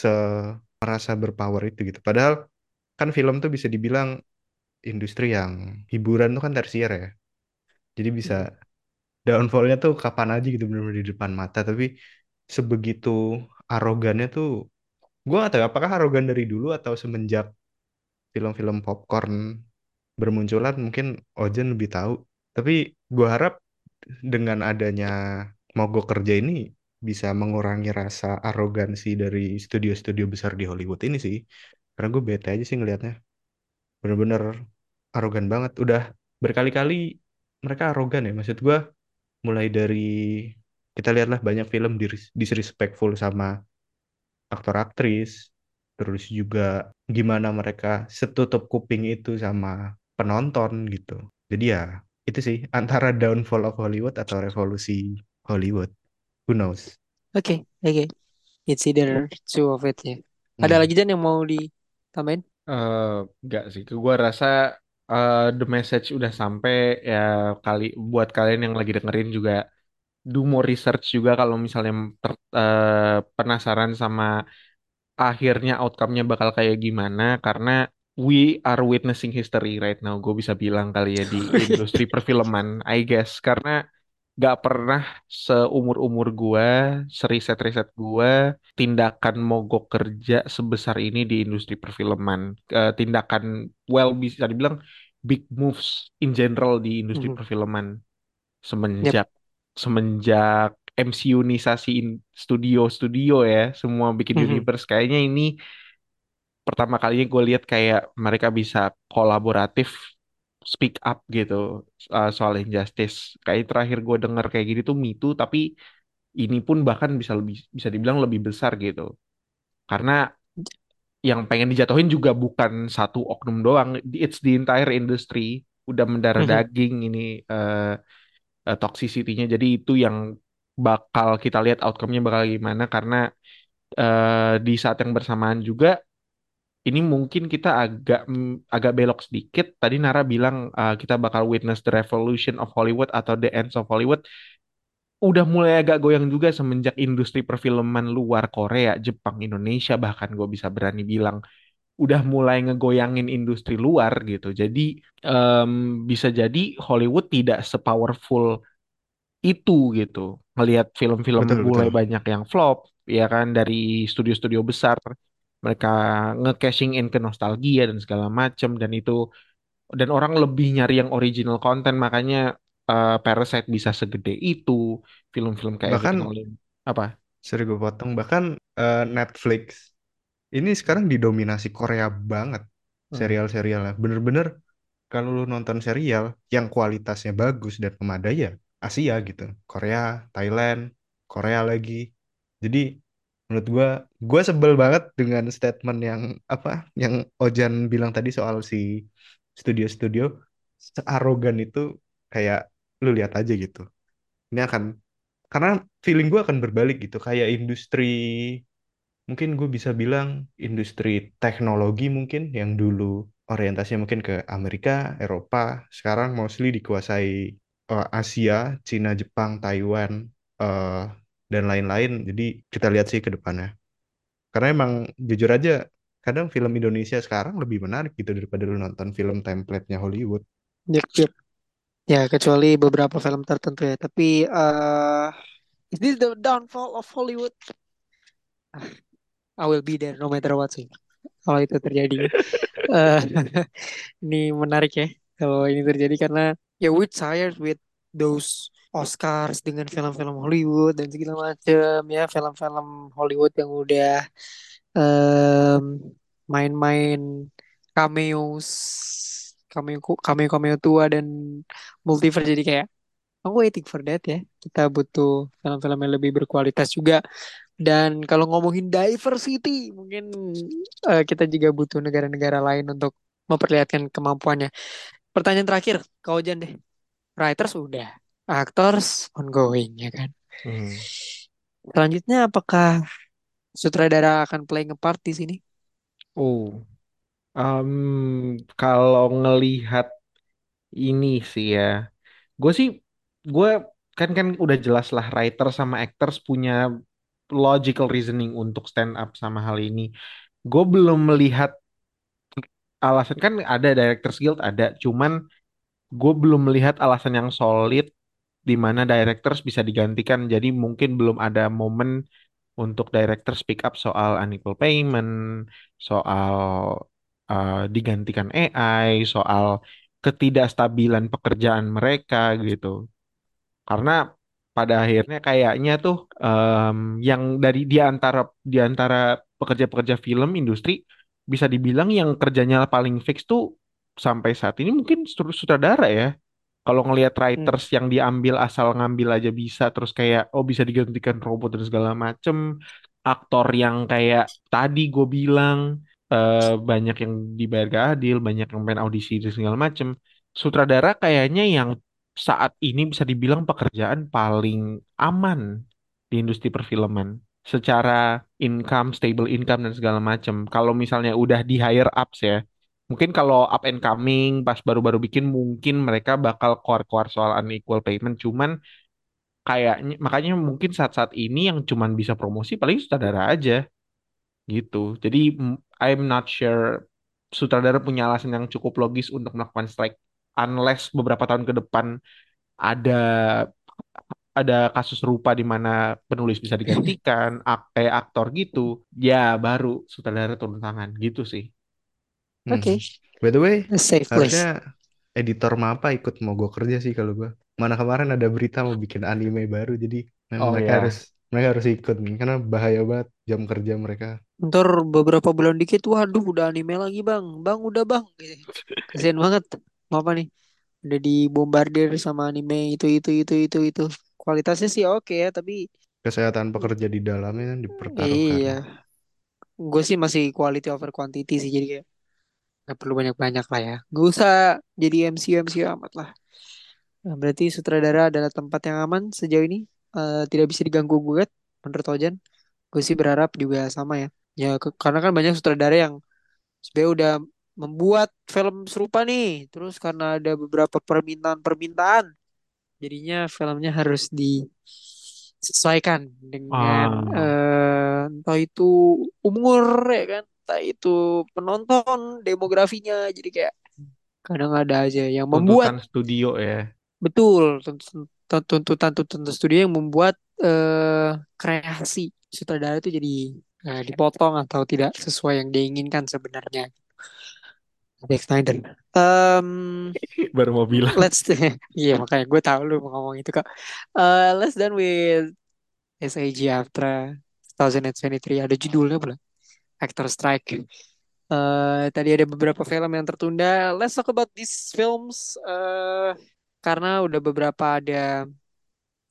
S3: se merasa berpower itu gitu. Padahal kan film tuh bisa dibilang industri yang hiburan tuh kan tersier ya. Jadi bisa
S1: Mhm.
S3: downfallnya tuh kapan aja gitu bener-bener di depan mata. Tapi sebegitu arogannya tuh gue gak tahu apakah arogan dari dulu atau semenjak film-film popcorn bermunculan mungkin Ojen lebih tahu. Tapi gue harap dengan adanya mogok kerja ini bisa mengurangi rasa arogansi dari studio-studio besar di Hollywood ini sih. Karena gue bete aja sih ngelihatnya. Bener-bener arogan banget. Udah berkali-kali mereka arogan ya. Maksud gue mulai dari kita lihatlah banyak film dis- disrespectful sama aktor aktris, terus juga gimana mereka setutup kuping itu sama penonton gitu. Jadi ya itu sih antara downfall of Hollywood atau revolusi Hollywood. Who knows?
S1: Oke, oke. It's either two of it ya. Ada
S3: Hmm.
S1: lagi Jan yang mau ditambahin?
S2: Eh, enggak sih, gue rasa eh, the message udah sampai ya kali buat kalian yang lagi dengerin juga do more research juga kalau misalnya ter- eh, penasaran sama akhirnya outcome-nya bakal kayak gimana karena we are witnessing history right now gue bisa bilang kali ya di [laughs] industri perfilman I guess karena gak pernah seumur-umur gue seriset-riset gue tindakan mogok kerja sebesar ini di industri perfilman Eh, tindakan well bisa dibilang big moves in general di industri
S1: Mhm.
S2: perfilman
S1: Yep.
S2: semenjak semenjak MCU-nisasi in- studio-studio ya, semua bikin
S1: Mhm.
S2: universe kayaknya ini pertama kalinya gue lihat kayak mereka bisa kolaboratif speak up gitu uh, soal injustice. Kayak terakhir gue denger kayak gini tuh Me Too, tapi ini pun bahkan bisa lebih bisa dibilang lebih besar gitu. Karena yang pengen dijatuhin juga bukan satu oknum doang, it's the entire industry udah mendarah
S1: Mhm.
S2: daging ini eh eh, toxicity-nya. Jadi itu yang bakal kita lihat outcome-nya bakal gimana karena eh, di saat yang bersamaan juga ini mungkin kita agak agak belok sedikit. Tadi Nara bilang eh, kita bakal witness the revolution of Hollywood atau the end of Hollywood. Udah mulai agak goyang juga semenjak industri perfilman luar Korea, Jepang, Indonesia bahkan gue bisa berani bilang udah mulai ngegoyangin industri luar gitu. Jadi em, bisa jadi Hollywood tidak sepowerful itu gitu. Ngelihat film-film mulai
S3: betul.
S2: banyak yang flop, ya kan dari studio-studio besar mereka nge-cashing in ke nostalgia dan segala macem dan itu dan orang lebih nyari yang original content makanya eh, Parasite bisa segede itu film-film kayak
S3: Bahkan,
S2: All in apa
S3: sorry gue potong, bahkan eh, Netflix ini sekarang didominasi Korea banget
S2: Hmm.
S3: serial-serialnya. Bener-bener kalau lu nonton serial yang kualitasnya bagus dan memadai ya Asia gitu. Korea, Thailand, Korea lagi. Jadi menurut gua, gua sebel banget dengan statement yang apa, yang Ojan bilang tadi soal si studio-studio searogan itu kayak lu lihat aja gitu. Ini akan karena feeling gua akan berbalik gitu, kayak industri mungkin gue bisa bilang industri teknologi mungkin yang dulu orientasinya mungkin ke Amerika, Eropa, sekarang mostly dikuasai eh, Asia, Cina, Jepang, Taiwan, eh, dan lain-lain. Jadi kita lihat sih ke depannya. Karena emang jujur aja, kadang film Indonesia sekarang lebih menarik gitu daripada lu nonton film template-nya Hollywood.
S1: Yep, yep. Ya, kecuali beberapa film tertentu ya. Tapi eh is this the downfall of Hollywood? I will be there no matter what sih. Kalau itu terjadi. [laughs] Eh, [laughs] ini menarik ya. Kalau ini terjadi karena ya we tired with those Oscars dengan film-film Hollywood dan segala macam ya film-film Hollywood yang udah em, main-main cameos cameo cameo cameo tua dan multiverse jadi kayak I'm waiting for that ya. Kita butuh film-film yang lebih berkualitas juga. Dan kalau ngomongin diversity, mungkin eh, kita juga butuh negara-negara lain untuk memperlihatkan kemampuannya. Pertanyaan terakhir, kau Jan deh. Writers udah, actors ongoing ya kan.
S2: Hmm.
S1: Selanjutnya apakah sutradara akan playing a part di sini?
S2: Oh, em, kalau ngelihat ini sih ya, gue sih, gue kan kan udah jelas lah writer sama actors punya logical reasoning untuk stand up sama hal ini. Gue belum melihat alasan kan ada Directors Guild ada, cuman gue belum melihat alasan yang solid di mana directors bisa digantikan. Jadi mungkin belum ada momen untuk director speak up soal unequal payment, soal uh, digantikan AI, soal ketidakstabilan pekerjaan mereka gitu. Karena pada akhirnya kayaknya tuh em, yang dari di antara di antara pekerja-pekerja film industri bisa dibilang yang kerjanya paling fix tuh sampai saat ini mungkin sut- sutradara ya. Kalau ngelihat
S1: Hmm.
S2: writers yang diambil asal ngambil aja bisa terus kayak oh bisa digantikan robot dan segala macem. Aktor yang kayak tadi gue bilang eh, banyak yang dibayar gak adil, banyak yang main audisi dan segala macem. Sutradara kayaknya yang saat ini bisa dibilang pekerjaan paling aman di industri perfilman secara income, stable income dan segala macam. Kalau misalnya udah di higher ups ya, mungkin kalau up and coming pas baru-baru bikin mungkin mereka bakal keluar-keluar soal unequal payment. Cuman kayaknya makanya mungkin saat-saat ini yang cuman bisa promosi paling sutradara aja gitu. Jadi I'm not sure sutradara punya alasan yang cukup logis untuk melakukan strike unless beberapa tahun ke depan ada ada kasus serupa di mana penulis bisa digantikan, ak eh, aktor gitu, ya baru sutradara turun tangan gitu sih.
S1: Oke,
S3: By the way,
S1: a safe place.
S3: harusnya editor MAPA ikut mogok kerja sih kalau gua. Mana kemarin ada berita mau bikin anime baru, jadi memang
S2: Oh
S3: mereka harus
S2: ya,
S3: mereka harus ikut nih, karena bahaya banget jam kerja mereka.
S1: Ntar beberapa bulan dikit, waduh udah anime lagi bang. Bang udah bang. Kasian banget. Mau apa nih? Udah dibombardir sama anime itu itu itu itu itu. Kualitasnya sih oke ya, tapi
S3: Kesehatan pekerja di dalamnya kan dipertaruhkan.
S1: iya. Gue sih masih quality over quantity sih, jadi kayak nggak perlu banyak-banyak lah ya. Gak usah jadi MCU MCU amat lah. Nah, berarti sutradara adalah tempat yang aman sejauh ini. Eh, tidak bisa diganggu gugat menurut Ojan. Gue sih berharap juga sama ya. Ya ke- karena kan banyak sutradara yang sebenarnya udah membuat film serupa nih. Terus karena ada beberapa permintaan-permintaan, jadinya filmnya harus disesuaikan dengan
S2: ah,
S1: eh, entah itu umur ya kan, entah itu penonton, demografinya. Jadi kayak kadang ada aja yang membuat
S2: tuntutan studio ya.
S1: betul tunt- tunt- tuntutan-tuntutan studio yang membuat eh, kreasi sutradara itu jadi eh, dipotong atau tidak sesuai yang diinginkan sebenarnya. Zack Snyder. Um, [laughs]
S2: Baru mau bilang.
S1: let's [laughs] iya makanya gue tahu lu mau ngomong itu kak. Uh, let's done with SAG After 2023 ada judulnya belum? Actor Strike. Uh, tadi ada beberapa film yang tertunda. Let's talk about these films. Uh, karena udah beberapa ada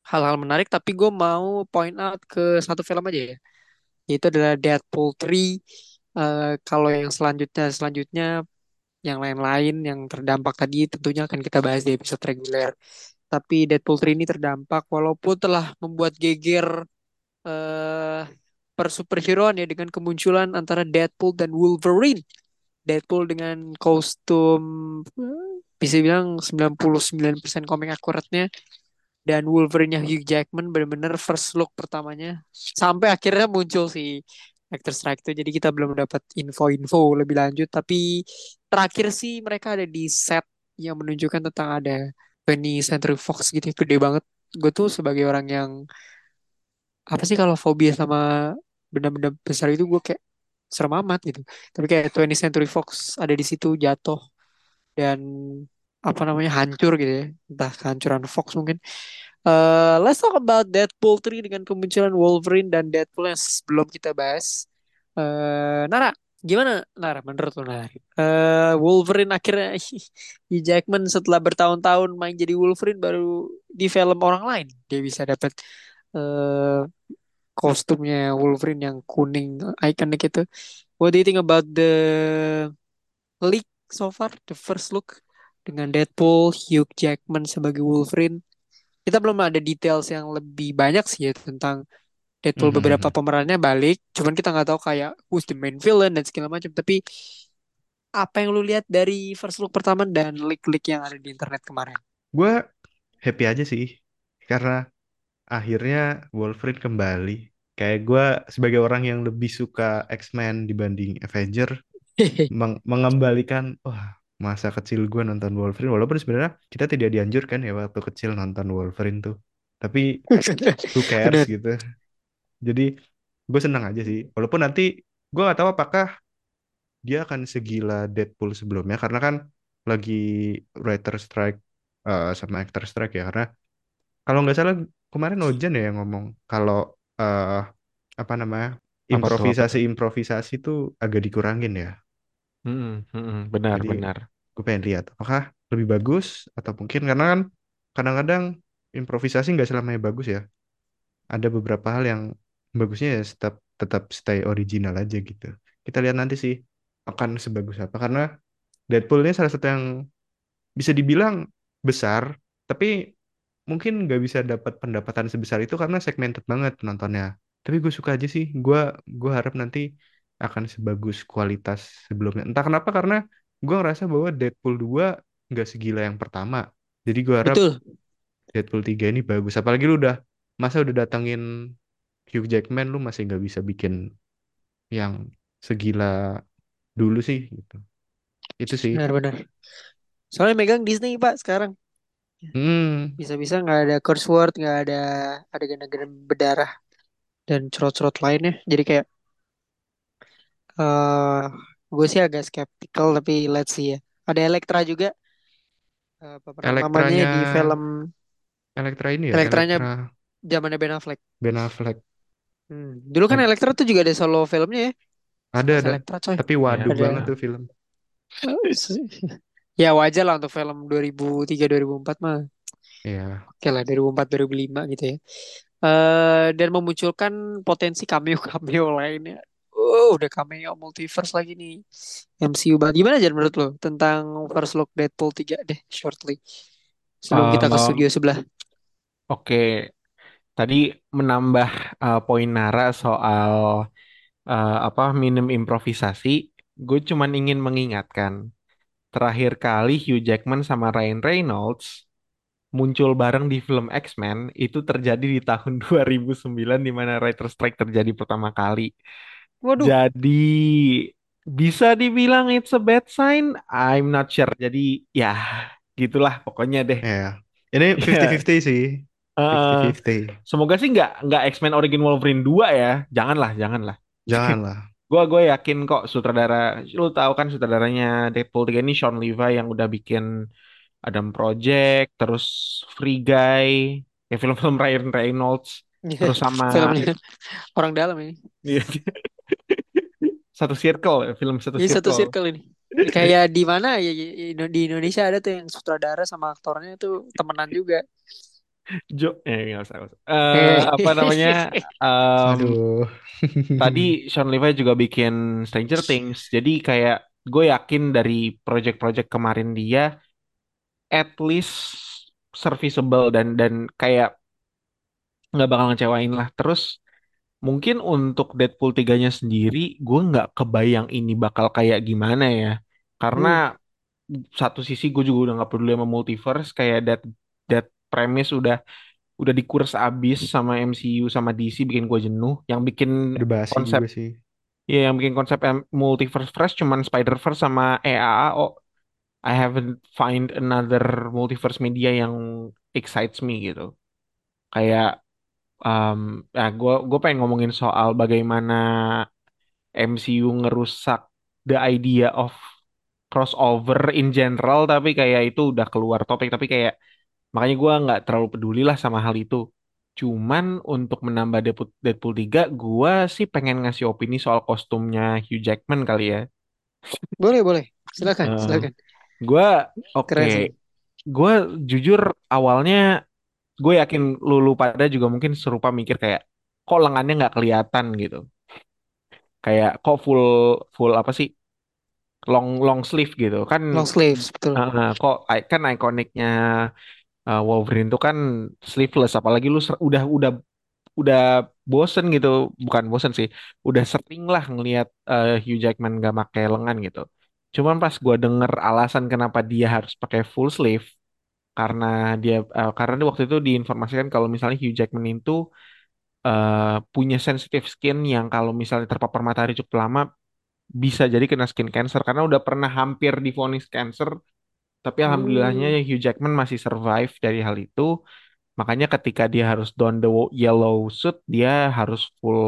S1: hal-hal menarik, tapi gue mau point out ke satu film aja ya. Itu adalah Deadpool 3. Uh, kalau yang selanjutnya selanjutnya yang lain-lain yang terdampak tadi tentunya akan kita bahas di episode reguler. Tapi Deadpool 3 ini terdampak walaupun telah membuat geger eh, per superheroan ya dengan kemunculan antara Deadpool dan Wolverine. Deadpool dengan kostum eh, bisa bilang 99% komik akuratnya dan Wolverine-nya Hugh Jackman benar-benar first look pertamanya. Sampai akhirnya muncul si Actor Strike itu. Jadi kita belum dapat info-info lebih lanjut. Tapi terakhir sih mereka ada di set yang menunjukkan tentang ada 20th Century Fox gitu gede banget. Gue tuh sebagai orang yang apa sih kalau fobia sama benda-benda besar itu gue kayak serem amat gitu tapi kayak 20th Century Fox ada di situ jatuh dan apa namanya hancur gitu ya entah kehancuran Fox mungkin Eh, let's talk about Deadpool 3 dengan kemunculan Wolverine dan Deadpool yang sebelum kita bahas. Eh, Nara, gimana Nara menurut lo Nara? Eh, Wolverine akhirnya [laughs] Hugh Jackman setelah bertahun-tahun main jadi Wolverine baru di film orang lain dia bisa dapat eh, kostumnya Wolverine yang kuning ikonik itu. What do you think about the leak so far, the first look dengan Deadpool, Hugh Jackman sebagai Wolverine? kita belum ada details yang lebih banyak sih ya tentang Deadpool beberapa
S3: Mhm.
S1: pemerannya balik cuman kita nggak tahu kayak who's the main villain dan segala macam tapi apa yang lu lihat dari first look pertama dan leak-leak yang ada di internet kemarin
S3: Gue happy aja sih, karena akhirnya Wolverine kembali. Kayak gue sebagai orang yang lebih suka X-Men dibanding Avenger, [laughs] meng- mengembalikan, wah masa kecil gue nonton Wolverine. Walaupun sebenarnya kita tidak dianjurkan ya waktu kecil nonton Wolverine tuh. Tapi who [laughs] cares gitu. Jadi gue senang aja sih. Walaupun nanti gue nggak tahu apakah dia akan segila Deadpool sebelumnya. Karena kan lagi writer strike eh, sama actor strike ya. Karena kalau nggak salah kemarin Ojan ya yang ngomong kalau eh apa namanya
S2: Apa tuh, apa tuh?
S3: improvisasi-improvisasi tuh agak dikurangin ya.
S2: Mm-mm, mm-mm, benar,
S3: Jadi
S2: benar.
S3: gue pengen lihat apakah lebih bagus atau mungkin karena kan kadang-kadang improvisasi nggak selamanya bagus ya. Ada beberapa hal yang bagusnya ya tetap tetap stay original aja gitu. Kita lihat nanti sih akan sebagus apa karena Deadpool ini salah satu yang bisa dibilang besar, tapi mungkin nggak bisa dapat pendapatan sebesar itu karena segmented banget penontonnya. Tapi gue suka aja sih. Gue gue harap nanti akan sebagus kualitas sebelumnya. Entah kenapa karena gue ngerasa bahwa Deadpool 2 nggak segila yang pertama. Jadi gue harap
S1: betul
S3: Deadpool 3 ini bagus. Apalagi lu udah masa udah datengin Hugh Jackman lu masih nggak bisa bikin yang segila dulu sih gitu. Itu sih.
S1: benar-benar soalnya megang Disney pak sekarang
S3: Hmm,
S1: bisa-bisa nggak ada curse word nggak ada adegan-adegan berdarah dan cerot-cerot lainnya jadi kayak eh gue sih agak skeptical tapi let's see ya ada Elektra juga Eh, mamanya
S3: Elektranya
S1: di film
S3: Elektra ini ya,
S1: Elektranya
S3: Elektra
S1: zamannya Ben Affleck.
S3: Ben Affleck.
S1: Hmm. Dulu kan Elektra tuh juga ada solo filmnya ya.
S3: Ada ada,
S1: Elektra coy.
S3: tapi
S2: Ya,
S3: waduh
S1: Ada.
S3: banget tuh film.
S1: Ya wajar lah untuk film 2003-2004 mah.
S3: Iya.
S1: Oke lah 2004-2005 gitu ya. Eh dan memunculkan potensi cameo-cameo [laughs] lainnya. Oh, udah cameo multiverse lagi nih. MCU banget. Gimana aja menurut lo tentang first look Deadpool 3 deh shortly. Sebelum kita ke
S2: Um,
S1: studio sebelah.
S2: Oke, tadi menambah uh, poin Nara soal uh, apa minim improvisasi. Gue cuman ingin mengingatkan, terakhir kali Hugh Jackman sama Ryan Reynolds muncul bareng di film X-Men itu terjadi di tahun [laughs] 2009 di mana writer strike terjadi pertama kali.
S1: Waduh.
S2: Jadi bisa dibilang it's a bad sign. I'm not sure. Jadi ya gitulah pokoknya deh.
S3: Iya. Ini [laughs]
S2: Ya,
S3: 50-50 sih.
S2: uh,
S3: 50-50.
S2: semoga sih nggak nggak X-Men Origin Wolverine 2 ya. Janganlah, janganlah.
S3: Janganlah.
S2: Gua gue yakin kok sutradara, lu tahu kan sutradaranya Deadpool 3 ini Sean Levi yang udah bikin Adam Project, terus Free Guy, ya film-film Ryan Reynolds, terus sama
S1: Filmnya orang dalam ini. [laughs]
S2: satu circle, ya, film satu
S1: Ini satu
S2: circle.
S1: circle ini. Kayak di mana ya ya, di Indonesia ada tuh yang sutradara sama aktornya tuh temenan juga.
S2: Jo, eh nggak usah, nggak usah. Eh, apa namanya? [laughs] em,
S3: Aduh.
S2: tadi [laughs] Sean Levi juga bikin Stranger Things, jadi kayak gue yakin dari project-project kemarin dia, at least serviceable dan dan kayak nggak bakal ngecewain lah. Terus mungkin untuk Deadpool 3-nya sendiri, gue nggak kebayang ini bakal kayak gimana ya.
S1: Hmm.
S2: Karena satu sisi gue juga udah nggak peduli sama multiverse, kayak that that premise udah udah dikuras abis sama MCU sama DC bikin gue jenuh. Yang bikin konsep
S3: sih.
S2: ya yang bikin konsep multiverse fresh cuman Spider-Verse sama EAA. Oh, I haven't find another multiverse media yang excites me gitu. Kayak um, ya gue gue pengen ngomongin soal bagaimana MCU ngerusak the idea of crossover in general tapi kayak itu udah keluar topik tapi kayak makanya gue nggak terlalu peduli lah sama hal itu cuman untuk menambah Deadpool, Deadpool 3 gue sih pengen ngasih opini soal kostumnya Hugh Jackman kali ya
S1: Boleh, boleh. Silakan,
S2: Eh,
S1: silakan.
S2: gue oke
S1: sih.
S2: gue jujur awalnya gue yakin lu, lu pada juga mungkin serupa mikir kayak kok lengannya nggak kelihatan gitu kayak kok full full apa sih long long sleeve gitu kan
S1: Long sleeves, betul.
S2: eh, kok kan ikoniknya eh, Wolverine tuh kan sleeveless apalagi lu ser- udah udah udah bosen gitu. Bukan bosen sih udah sering lah ngelihat eh, Hugh Jackman gak pakai lengan gitu. Cuman pas gua denger alasan kenapa dia harus pakai full sleeve karena dia eh, karena waktu itu diinformasikan kalau misalnya Hugh Jackman itu eh, punya sensitive skin yang kalau misalnya terpapar matahari cukup lama bisa jadi kena skin cancer. Karena udah pernah hampir divonis cancer tapi alhamdulillahnya
S1: Hmm.
S2: Hugh Jackman masih survive dari hal itu. Makanya ketika dia harus don the yellow suit dia harus full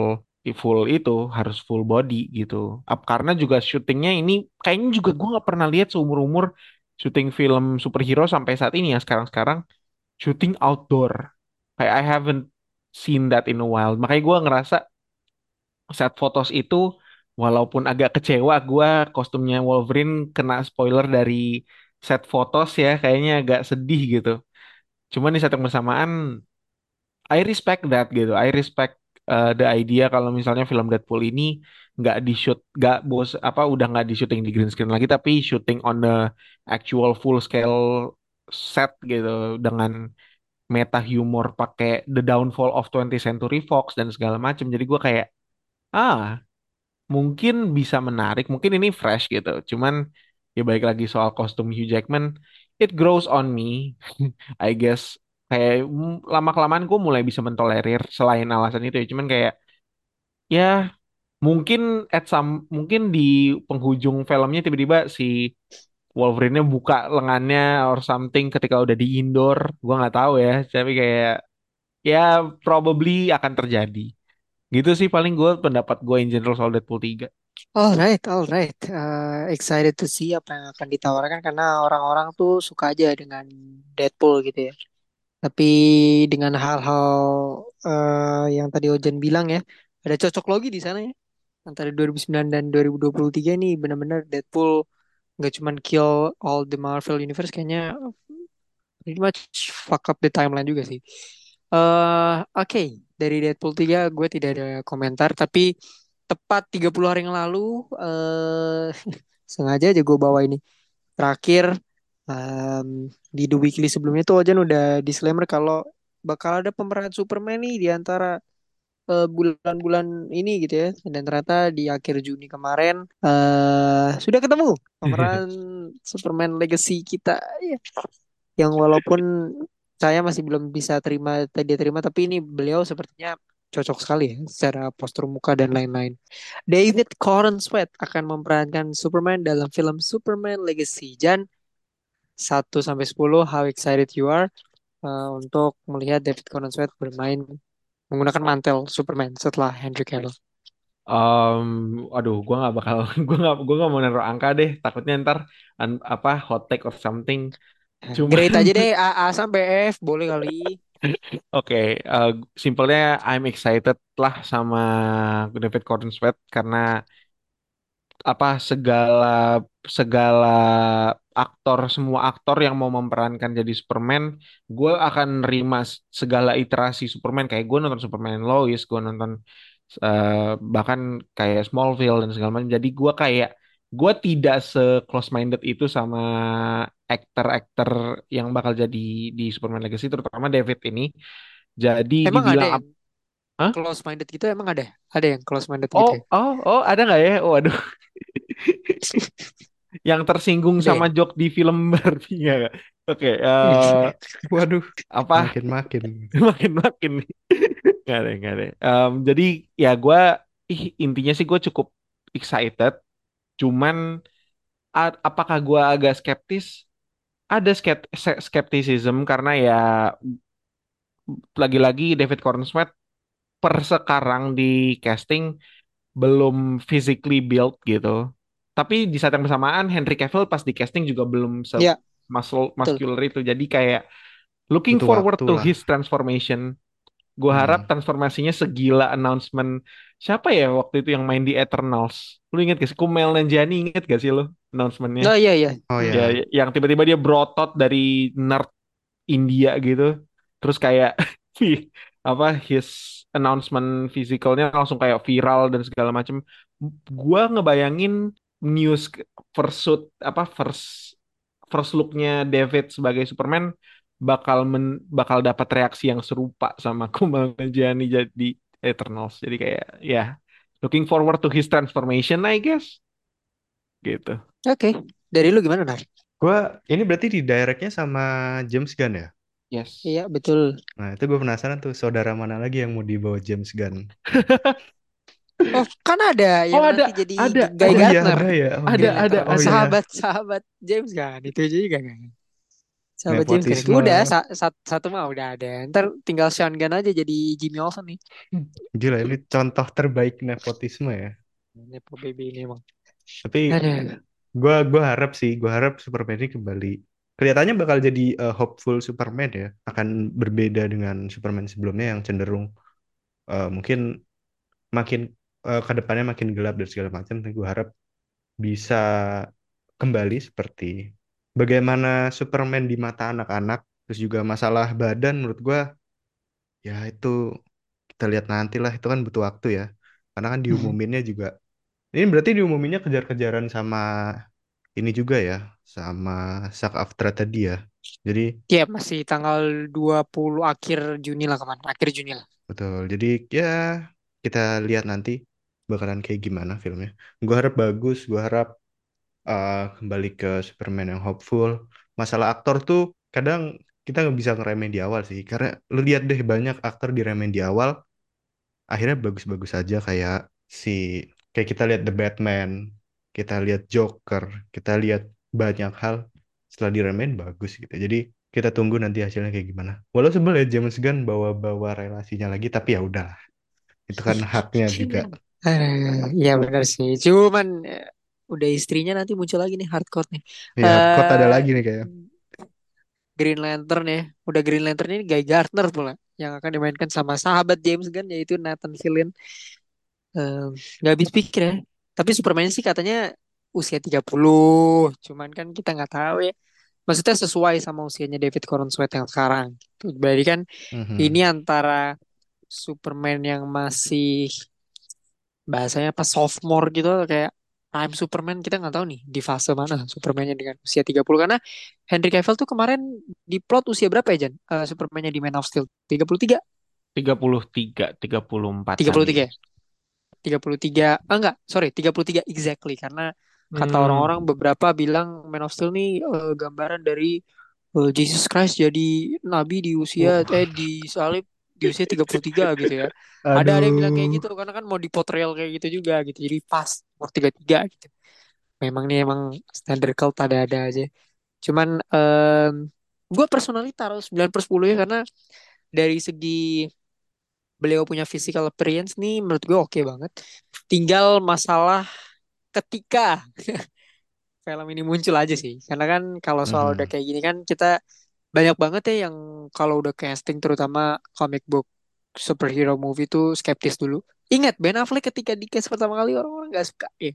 S2: full itu harus full body gitu. Ap- karena juga syutingnya ini kayaknya juga gue nggak pernah lihat seumur umur syuting film superhero sampai saat ini ya sekarang-sekarang syuting outdoor. Kayak I haven't seen that in a while. Makanya gue ngerasa set fotos itu walaupun agak kecewa gue kostumnya Wolverine kena spoiler dari set fotos ya kayaknya agak sedih gitu. Cuman di saat yang bersamaan I respect that gitu. I respect uh, the idea kalau misalnya film Deadpool ini nggak di shoot nggak bos apa udah nggak di syuting di green screen lagi tapi syuting on the actual full scale set gitu dengan meta humor pakai The Downfall of 20th Century Fox dan segala macam jadi gue kayak ah mungkin bisa menarik, mungkin ini fresh gitu. Cuman ya baik lagi soal kostum Hugh Jackman, it grows on me, [laughs] I guess. Kayak lama kelamaan gue mulai bisa mentolerir selain alasan itu ya. Cuman kayak ya mungkin at some mungkin di penghujung filmnya tiba-tiba si Wolverine-nya buka lengannya or something ketika udah di indoor, gue nggak tahu ya. Tapi kayak ya probably akan terjadi. Gitu sih paling gue pendapat gue in general soal Deadpool
S1: Alright, alright. Uh, excited to see apa yang akan ditawarkan karena orang-orang tuh suka aja dengan Deadpool gitu ya. Tapi dengan hal-hal eh, yang tadi Ojan bilang ya, ada cocok logi di sana ya. Antara 2009 dan 2023 ini benar-benar Deadpool nggak cuman kill all the Marvel Universe, kayaknya pretty much fuck up the timeline juga sih. eh Oke, dari Deadpool 3 gue tidak ada komentar, tapi tepat 30 hari yang lalu, eh [laughs] sengaja aja gue bawa ini. Terakhir, em, di The Weekly sebelumnya tuh Ojan udah disclaimer kalau bakal ada pemeran Superman nih di antara eh, bulan-bulan ini gitu ya. Dan ternyata di akhir Juni kemarin eh sudah ketemu pemeran [laughs] Superman Legacy kita ya. Yang walaupun saya masih belum bisa terima dia terima tapi ini beliau sepertinya cocok sekali ya secara postur muka dan lain-lain. David Corenswet akan memerankan Superman dalam film Superman Legacy. Jan, satu sampai 10 how excited you are uh, untuk melihat David Corenswet bermain menggunakan mantel Superman setelah Henry Cavill.
S2: Um, aduh, gue nggak bakal, [laughs] gue nggak, gue nggak mau naruh angka deh. Takutnya ntar an- apa hot take or something. Cuman,
S1: Grade aja deh [laughs] A, A sampai F boleh kali.
S2: Oke, eh, simpelnya I'm excited lah sama David Corenswet karena apa segala segala aktor semua aktor yang mau memerankan jadi Superman gue akan nerima segala iterasi Superman. Kayak gue nonton Superman Lois gue nonton eh, bahkan kayak Smallville dan segala macam. Jadi gue kayak gue tidak se close minded itu sama aktor-aktor yang bakal jadi di Superman Legacy terutama David ini jadi
S1: Emang ada
S2: dibilang
S1: yang
S2: ap- Hah?
S1: close minded gitu emang ada? Ada yang close minded
S2: Oh,
S1: gitu ya?
S2: oh, oh, ada nggak ya? Waduh. [laughs] yang tersinggung
S1: Ada
S2: sama joke di film Barbie ya? Oke, eh, [laughs]
S3: Waduh,
S2: apa
S3: makin-makin.
S2: makin-makin [laughs] nih. Nggak ada, nggak ada. Em, jadi ya gue, ih intinya sih gue cukup excited. Cuman apakah gue agak skeptis? Ada skept se- skepticism karena ya lagi-lagi David Corenswet per sekarang di casting belum physically built gitu. Tapi di saat yang bersamaan Henry Cavill pas di casting juga belum se
S1: Ya,
S2: muscle
S1: betul.
S2: muscular itu. Jadi kayak looking
S3: Butuh
S2: forward to
S3: lah.
S2: his transformation. Gue harap
S3: Hmm.
S2: transformasinya segila announcement siapa ya waktu itu yang main di Eternals. Lu inget gak sih? Kumail Nanjiani inget gak sih lu announcementnya?
S1: Oh iya iya.
S3: Oh
S2: Ya,
S3: ya,
S2: yang tiba-tiba dia berotot dari nerd India gitu. Terus kayak [laughs] apa his announcement physicalnya langsung kayak viral dan segala macem. Gua ngebayangin news suit apa first first looknya David sebagai Superman bakal men, bakal dapat reaksi yang serupa sama [laughs] Kumail Nanjiani jadi Eternals. Jadi kayak ya looking forward to his transformation I guess gitu.
S1: Oke. Dari lu gimana, Nar?
S3: gua ini berarti di directnya sama James Gunn ya?
S2: Yes.
S1: Iya, betul.
S3: Nah, itu gue penasaran tuh saudara mana lagi yang mau dibawa James Gunn. [laughs]
S1: Oh, kan ada yang
S2: Oh ada
S1: nanti jadi
S2: ada
S1: Guy
S3: Oh
S2: ada
S3: iya
S1: Gardner.
S3: ada ya. Oh
S2: ada
S3: iya.
S2: ada
S3: Oh iya.
S1: Sahabat sahabat James kan itu aja juga kan. Sahabat kan itu
S3: Nepotisme.
S1: udah sa- sa- satu mah udah ada. Ntar tinggal Sean Gunn aja jadi Jimmy Olsen nih.
S3: Gila ini contoh terbaik nepotisme ya.
S1: Nepo baby ini emang.
S3: Tapi
S1: Aduh.
S3: gua harap sih, gua harap Superman ini kembali. Kelihatannya bakal jadi uh, hopeful Superman ya. Akan berbeda dengan Superman sebelumnya yang cenderung uh, mungkin makin uh, ke depannya makin gelap dan segala macam. Tapi gua harap bisa kembali seperti bagaimana Superman di mata anak-anak. Terus juga masalah badan menurut gua ya itu kita lihat nanti lah itu kan butuh waktu ya. Karena kan diumuminnya juga. Ini berarti diumuminnya kejar-kejaran sama ini juga ya, sama Suck After tadi ya. Jadi
S1: Ya masih tanggal 20 akhir Juni lah kemarin. Akhir Juni lah.
S3: betul. Jadi ya kita lihat nanti bakalan kayak gimana filmnya. Gua harap bagus, gua harap uh, kembali ke Superman yang hopeful. Masalah aktor tuh kadang kita nggak bisa ngeremehin di awal sih, karena lu lihat deh banyak aktor diremehin di awal, akhirnya bagus-bagus aja kayak si kayak kita lihat The Batman, kita lihat Joker, kita lihat banyak hal setelah diremehin bagus gitu. Jadi kita tunggu nanti hasilnya kayak gimana. Walau sebel ya James Gunn bawa-bawa relasinya lagi, tapi ya udahlah. Itu kan haknya [laughs] juga.
S1: Eh, Iya benar sih. Cuman eh, udah istrinya nanti muncul lagi nih hardcore nih.
S3: Ya, hardcore ada lagi nih kayak.
S1: Green Lantern ya. Udah Green Lantern ini Guy Gardner pula yang akan dimainkan sama sahabat James Gunn yaitu Nathan Fillion. Eh, Nggak habis pikir ya. Tapi Superman sih katanya usia 30. Cuman kan kita nggak tahu ya. Maksudnya sesuai sama usianya David Corenswet yang sekarang. Gitu. Berarti kan ini
S3: Mhm.
S1: antara Superman yang masih bahasanya apa sophomore gitu kayak prime Superman kita nggak tahu nih di fase mana Supermannya dengan usia 30 karena Henry Cavill tuh kemarin di plot usia berapa ya Jan? Eh, Supermannya di Man of Steel 33
S2: 33, 34-an
S1: 33
S2: gitu.
S1: ya? 33 ah enggak sorry 33 exactly karena kata
S2: Hmm,
S1: orang-orang beberapa bilang Man of Steel nih eh, gambaran dari eh, Jesus Christ jadi nabi di usia
S2: uh,
S1: eh di salib di usia 33 gitu ya. Ada ada yang bilang kayak
S3: Aduh.
S1: gitu karena kan mau dipotret kayak gitu juga gitu. Jadi pas umur 33 gitu. Memang nih emang standar cult ada-ada aja. Cuman em gue personally taruh 9 per 10 ya karena dari segi beliau punya physical appearance nih menurut gue oke banget. Tinggal masalah ketika [laughs] film ini muncul aja sih. Karena kan kalau soal udah
S3: Mhm.
S1: kayak gini kan kita banyak banget ya yang kalau udah casting terutama comic book superhero movie tuh skeptis dulu. Ingat Ben Affleck ketika di cast pertama kali orang-orang nggak suka ya.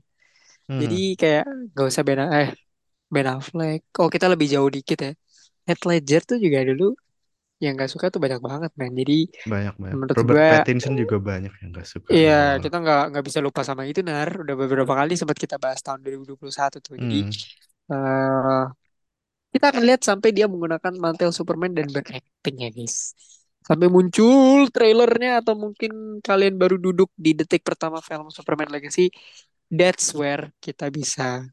S1: Jadi
S3: Mhm.
S1: kayak nggak usah Ben eh Ben Affleck. Oh kita lebih jauh dikit ya. Heath Ledger tuh juga dulu yang nggak suka tuh banyak banget man. Jadi
S3: Banyak banyak.
S1: menurut
S3: Robert
S1: gue
S3: Pattinson juga banyak yang gak suka
S1: Iya,
S3: awal-awal.
S1: kita nggak nggak bisa lupa sama itu Nar. Udah beberapa kali sempat kita bahas tahun 2021 tuh. Jadi
S3: Hmm.
S1: eh kita akan lihat sampai dia menggunakan mantel Superman dan beracting ya guys. Sampai muncul trailernya atau mungkin kalian baru duduk di detik pertama film Superman Legacy. That's where kita bisa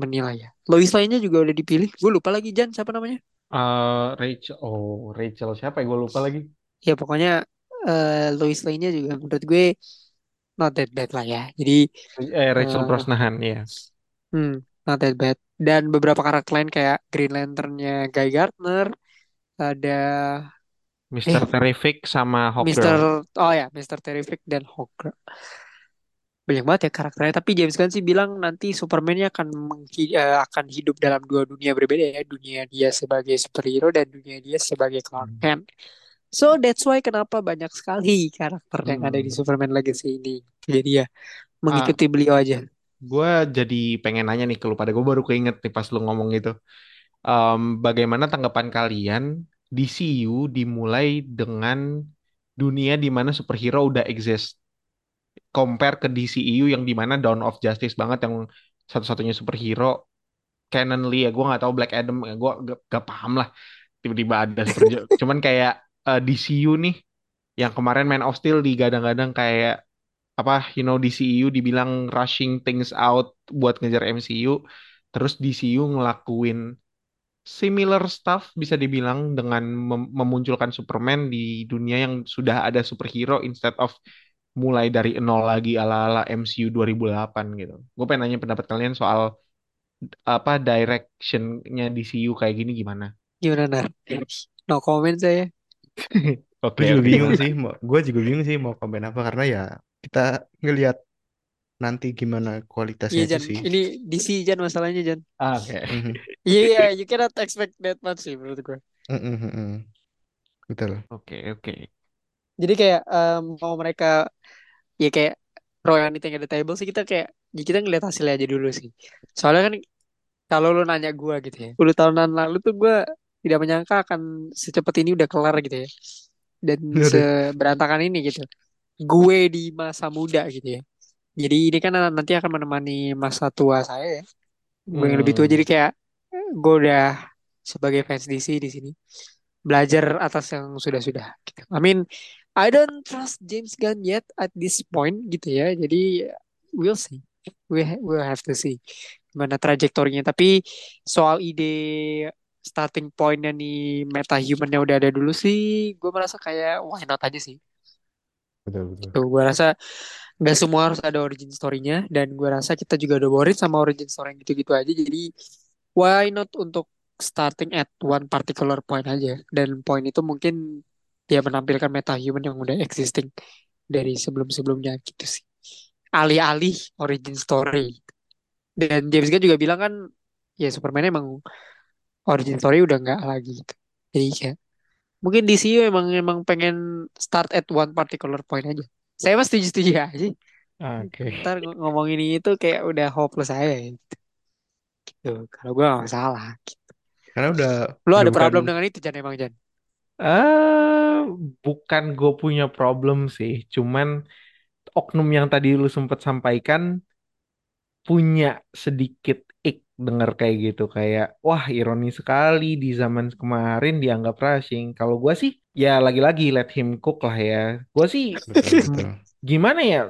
S1: menilai ya. Lois Lane-nya juga udah dipilih. Gue lupa lagi Jan siapa namanya.
S2: eh, Rachel, oh Rachel siapa ya? Gue lupa lagi.
S1: Ya pokoknya eh, Lois Lane-nya juga menurut gue not that bad lah ya. Jadi
S2: Eh, Rachel
S1: eh,
S2: Brosnahan ya.
S1: Hmm, not that bad. Dan beberapa karakter lain kayak Green Lantern-nya Guy Gardner, ada
S2: Mr.
S1: eh
S2: Terrific sama
S1: Mister
S2: Hawkgirl.
S1: oh ya Mister Terrific dan Hawkgirl. Banyak banget ya karakternya. Tapi James Gunn sih bilang nanti Superman-nya akan menghi- eh, akan hidup dalam dua dunia berbeda ya. Dunia dia sebagai superhero dan dunia dia sebagai Clark
S2: Hmm.
S1: Kent. So that's why kenapa banyak sekali karakter yang ada di
S2: Hmm.
S1: Superman Legacy ini. Jadi ya
S2: Ah,
S1: mengikuti beliau aja.
S2: gue jadi pengen nanya nih ke lu pada gue baru keinget nih pas lu ngomong gitu. Em, bagaimana tanggapan kalian DCU dimulai dengan dunia di mana superhero udah exist. Compare ke DCEU yang di mana Dawn of Justice banget yang satu-satunya superhero. Canonly ya gue nggak tahu Black Adam ya gue gak, gak paham lah. Tiba-tiba ada superhero. [laughs] Cuman kayak eh, DCU nih yang kemarin Man of Steel digadang-gadang kayak apa you know DCU dibilang rushing things out buat ngejar MCU terus DCU ngelakuin similar stuff bisa dibilang dengan mem- memunculkan Superman di dunia yang sudah ada superhero instead of mulai dari nol lagi ala-ala MCU 2008 gitu. Gue pengen nanya pendapat kalian soal apa directionnya DCU kayak gini gimana?
S1: Gimana Nar? No comment saya. [laughs]
S2: Oke
S3: Gue juga bingung sih, gue juga bingung sih mau komen apa karena ya kita ngelihat nanti gimana kualitasnya itu
S1: Jan,
S3: sih.
S1: ini DC Jan masalahnya Jan.
S2: Ah, Oke.
S3: Mhm. [laughs]
S1: Iya, iya, you cannot expect that much sih menurut gue.
S3: Mhm, mhm. Betul.
S2: Oke oke.
S1: Jadi kayak em, mau mereka ya kayak royalty at the table sih kita kayak ya kita ngeliat hasilnya aja dulu sih. Soalnya kan kalau lu nanya gue gitu ya, 10 tahunan lalu tuh gue tidak menyangka akan secepat ini udah kelar gitu ya. Dan seberantakan ini gitu. Gue di masa muda gitu ya. Jadi ini kan nanti akan menemani masa tua saya ya. Gue yang lebih tua
S2: Hmm.
S1: jadi kayak gue udah sebagai fans DC di sini belajar atas yang sudah-sudah gitu. I mean, I don't trust James Gunn yet at this point gitu ya. Jadi we'll see. We we'll have to see gimana trajektorinya. Tapi soal ide starting pointnya nih meta humannya udah ada dulu sih, gue merasa kayak why not aja sih.
S3: Betul betul.
S1: Tuh, gue rasa nggak semua harus ada origin story-nya dan gue rasa kita juga udah worried sama origin story yang gitu-gitu aja. Jadi why not untuk starting at one particular point aja dan point itu mungkin dia menampilkan meta human yang udah existing dari sebelum-sebelumnya gitu sih. Alih-alih origin story. Dan James Gunn juga bilang kan ya Superman emang origin story udah nggak lagi gitu. Jadi kayak mungkin DCU emang emang pengen start at one particular point aja. Saya mah setuju-setuju aja.
S2: Oke.
S1: Ntar ng- ngomongin ini tuh kayak udah hopeless aja ya, gitu. Gitu. Kalau gue gak masalah. Gitu.
S3: Karena udah
S1: Lo
S3: udah
S1: ada
S3: bukan
S1: problem dengan itu Jan emang Jan?
S2: Eh, bukan gue punya problem sih, cuman oknum yang tadi lu sempat sampaikan punya sedikit ik dengar kayak gitu kayak wah ironi sekali di zaman kemarin dianggap rushing. Kalau gue sih ya lagi-lagi let him cook lah ya. Gue sih
S3: betul.
S2: gimana ya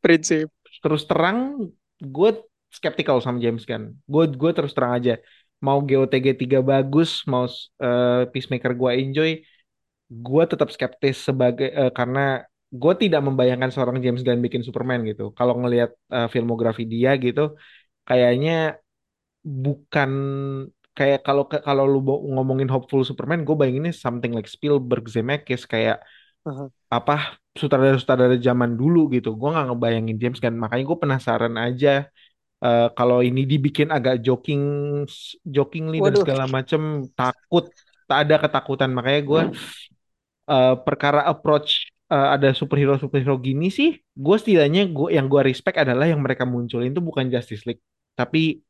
S1: Prinsip.
S2: terus terang gue skeptical sama James Gunn. Gue gue terus terang aja mau GOTG 3 bagus, mau eh, Peacemaker gue enjoy, gue tetap skeptis sebagai eh, karena gue tidak membayangkan seorang James Gunn bikin Superman gitu. Kalau ngelihat eh, filmografi dia gitu, kayaknya bukan kayak kalau kalau lu ngomongin hopeful Superman, gue bayanginnya something like Spielberg, Zemeckis kayak
S1: Aha.
S2: apa sutradara-sutradara zaman dulu gitu. Gue nggak ngebayangin James Gunn, makanya gue penasaran aja eh, kalau ini dibikin agak joking, jokingly dan segala macem, takut, tak ada ketakutan. Makanya gue eh, perkara approach eh, ada superhero superhero gini sih, gue setidaknya gue yang gue respect adalah yang mereka munculin itu bukan Justice League, tapi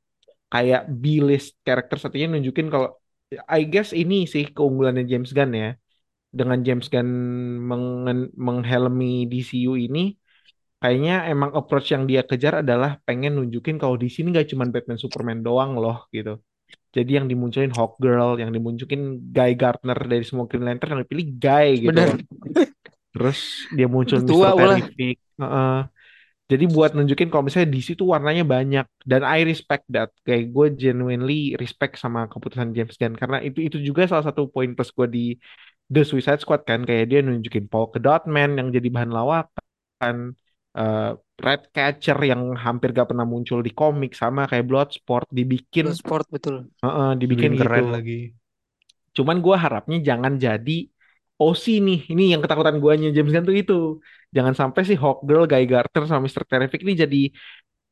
S2: kayak B-list karakter satunya nunjukin kalau I guess ini sih keunggulannya James Gunn ya. Dengan James Gunn mengen- menghelmi DCU ini, kayaknya emang approach yang dia kejar adalah pengen nunjukin kalau di sini gak cuma Batman Superman doang loh gitu. Jadi yang dimunculin Hawkgirl, yang dimunculin Guy Gardner dari semua Green Lantern yang dipilih Guy gitu
S1: Bener.
S2: Terus dia muncul
S1: tua
S2: Mr. Terrific. Heeh. Jadi buat nunjukin kalau misalnya di situ warnanya banyak dan I respect that. Kayak gue genuinely respect sama keputusan James Gunn karena itu itu juga salah satu poin plus gue di The Suicide Squad kan kayak dia nunjukin Paul Dotman yang jadi bahan lawakan, eh Ratcatcher yang hampir gak pernah muncul di komik sama kayak Bloodsport dibikin
S1: Blue sport betul.
S2: heeh, dibikin
S3: Dibikin keren
S2: gitu.
S3: lagi.
S2: Cuman gue harapnya jangan jadi OC nih. Ini yang ketakutan guanya James Gunn tuh itu. Jangan sampai si Hawkgirl, Guy Gardner, sama Mr. Terrific ini jadi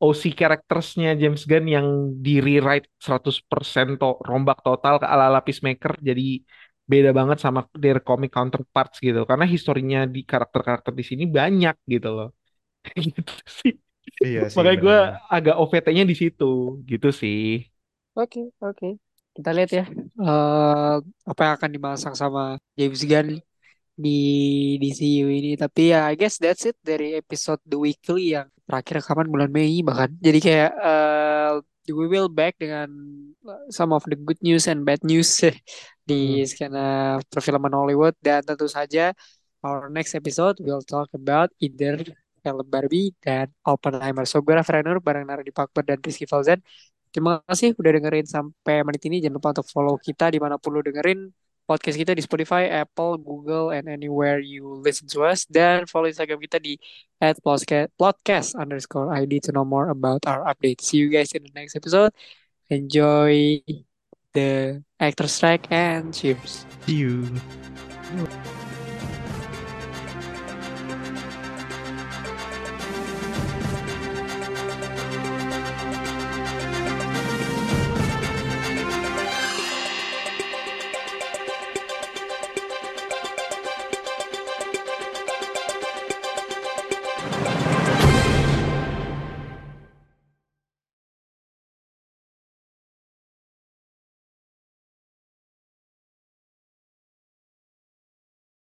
S2: OC charactersnya James Gunn yang di rewrite 100% to rombak total ke ala-ala Peacemaker. Jadi beda banget sama their comic counterparts gitu. Karena historinya di karakter-karakter di sini banyak gitu loh. [laughs] gitu sih.
S3: Iya sih
S2: Makanya gue agak OVT-nya di situ. Gitu sih.
S1: Oke, oke. Kita lihat ya eh apa yang akan dimasang sama James Gunn di DCU ini. Tapi ya I guess that's it dari episode The Weekly yang terakhir rekaman bulan Mei bahkan. Jadi kayak eh we will back dengan some of the good news and bad news [laughs] di
S2: Hmm.
S1: skena perfilman Hollywood dan tentu saja our next episode we'll talk about either film Barbie dan Oppenheimer. So gue Raffi Rainer bareng Naradi Pakber dan Rizky Fauzan. Terima kasih udah dengerin sampai menit ini. Jangan lupa untuk follow kita di mana pun lu dengerin podcast kita di Spotify, Apple, Google, and anywhere you listen to us. Dan follow Instagram kita di at podcast underscore ID to know more about our updates. See you guys in the next episode. Enjoy the actor strike and cheers.
S3: See you.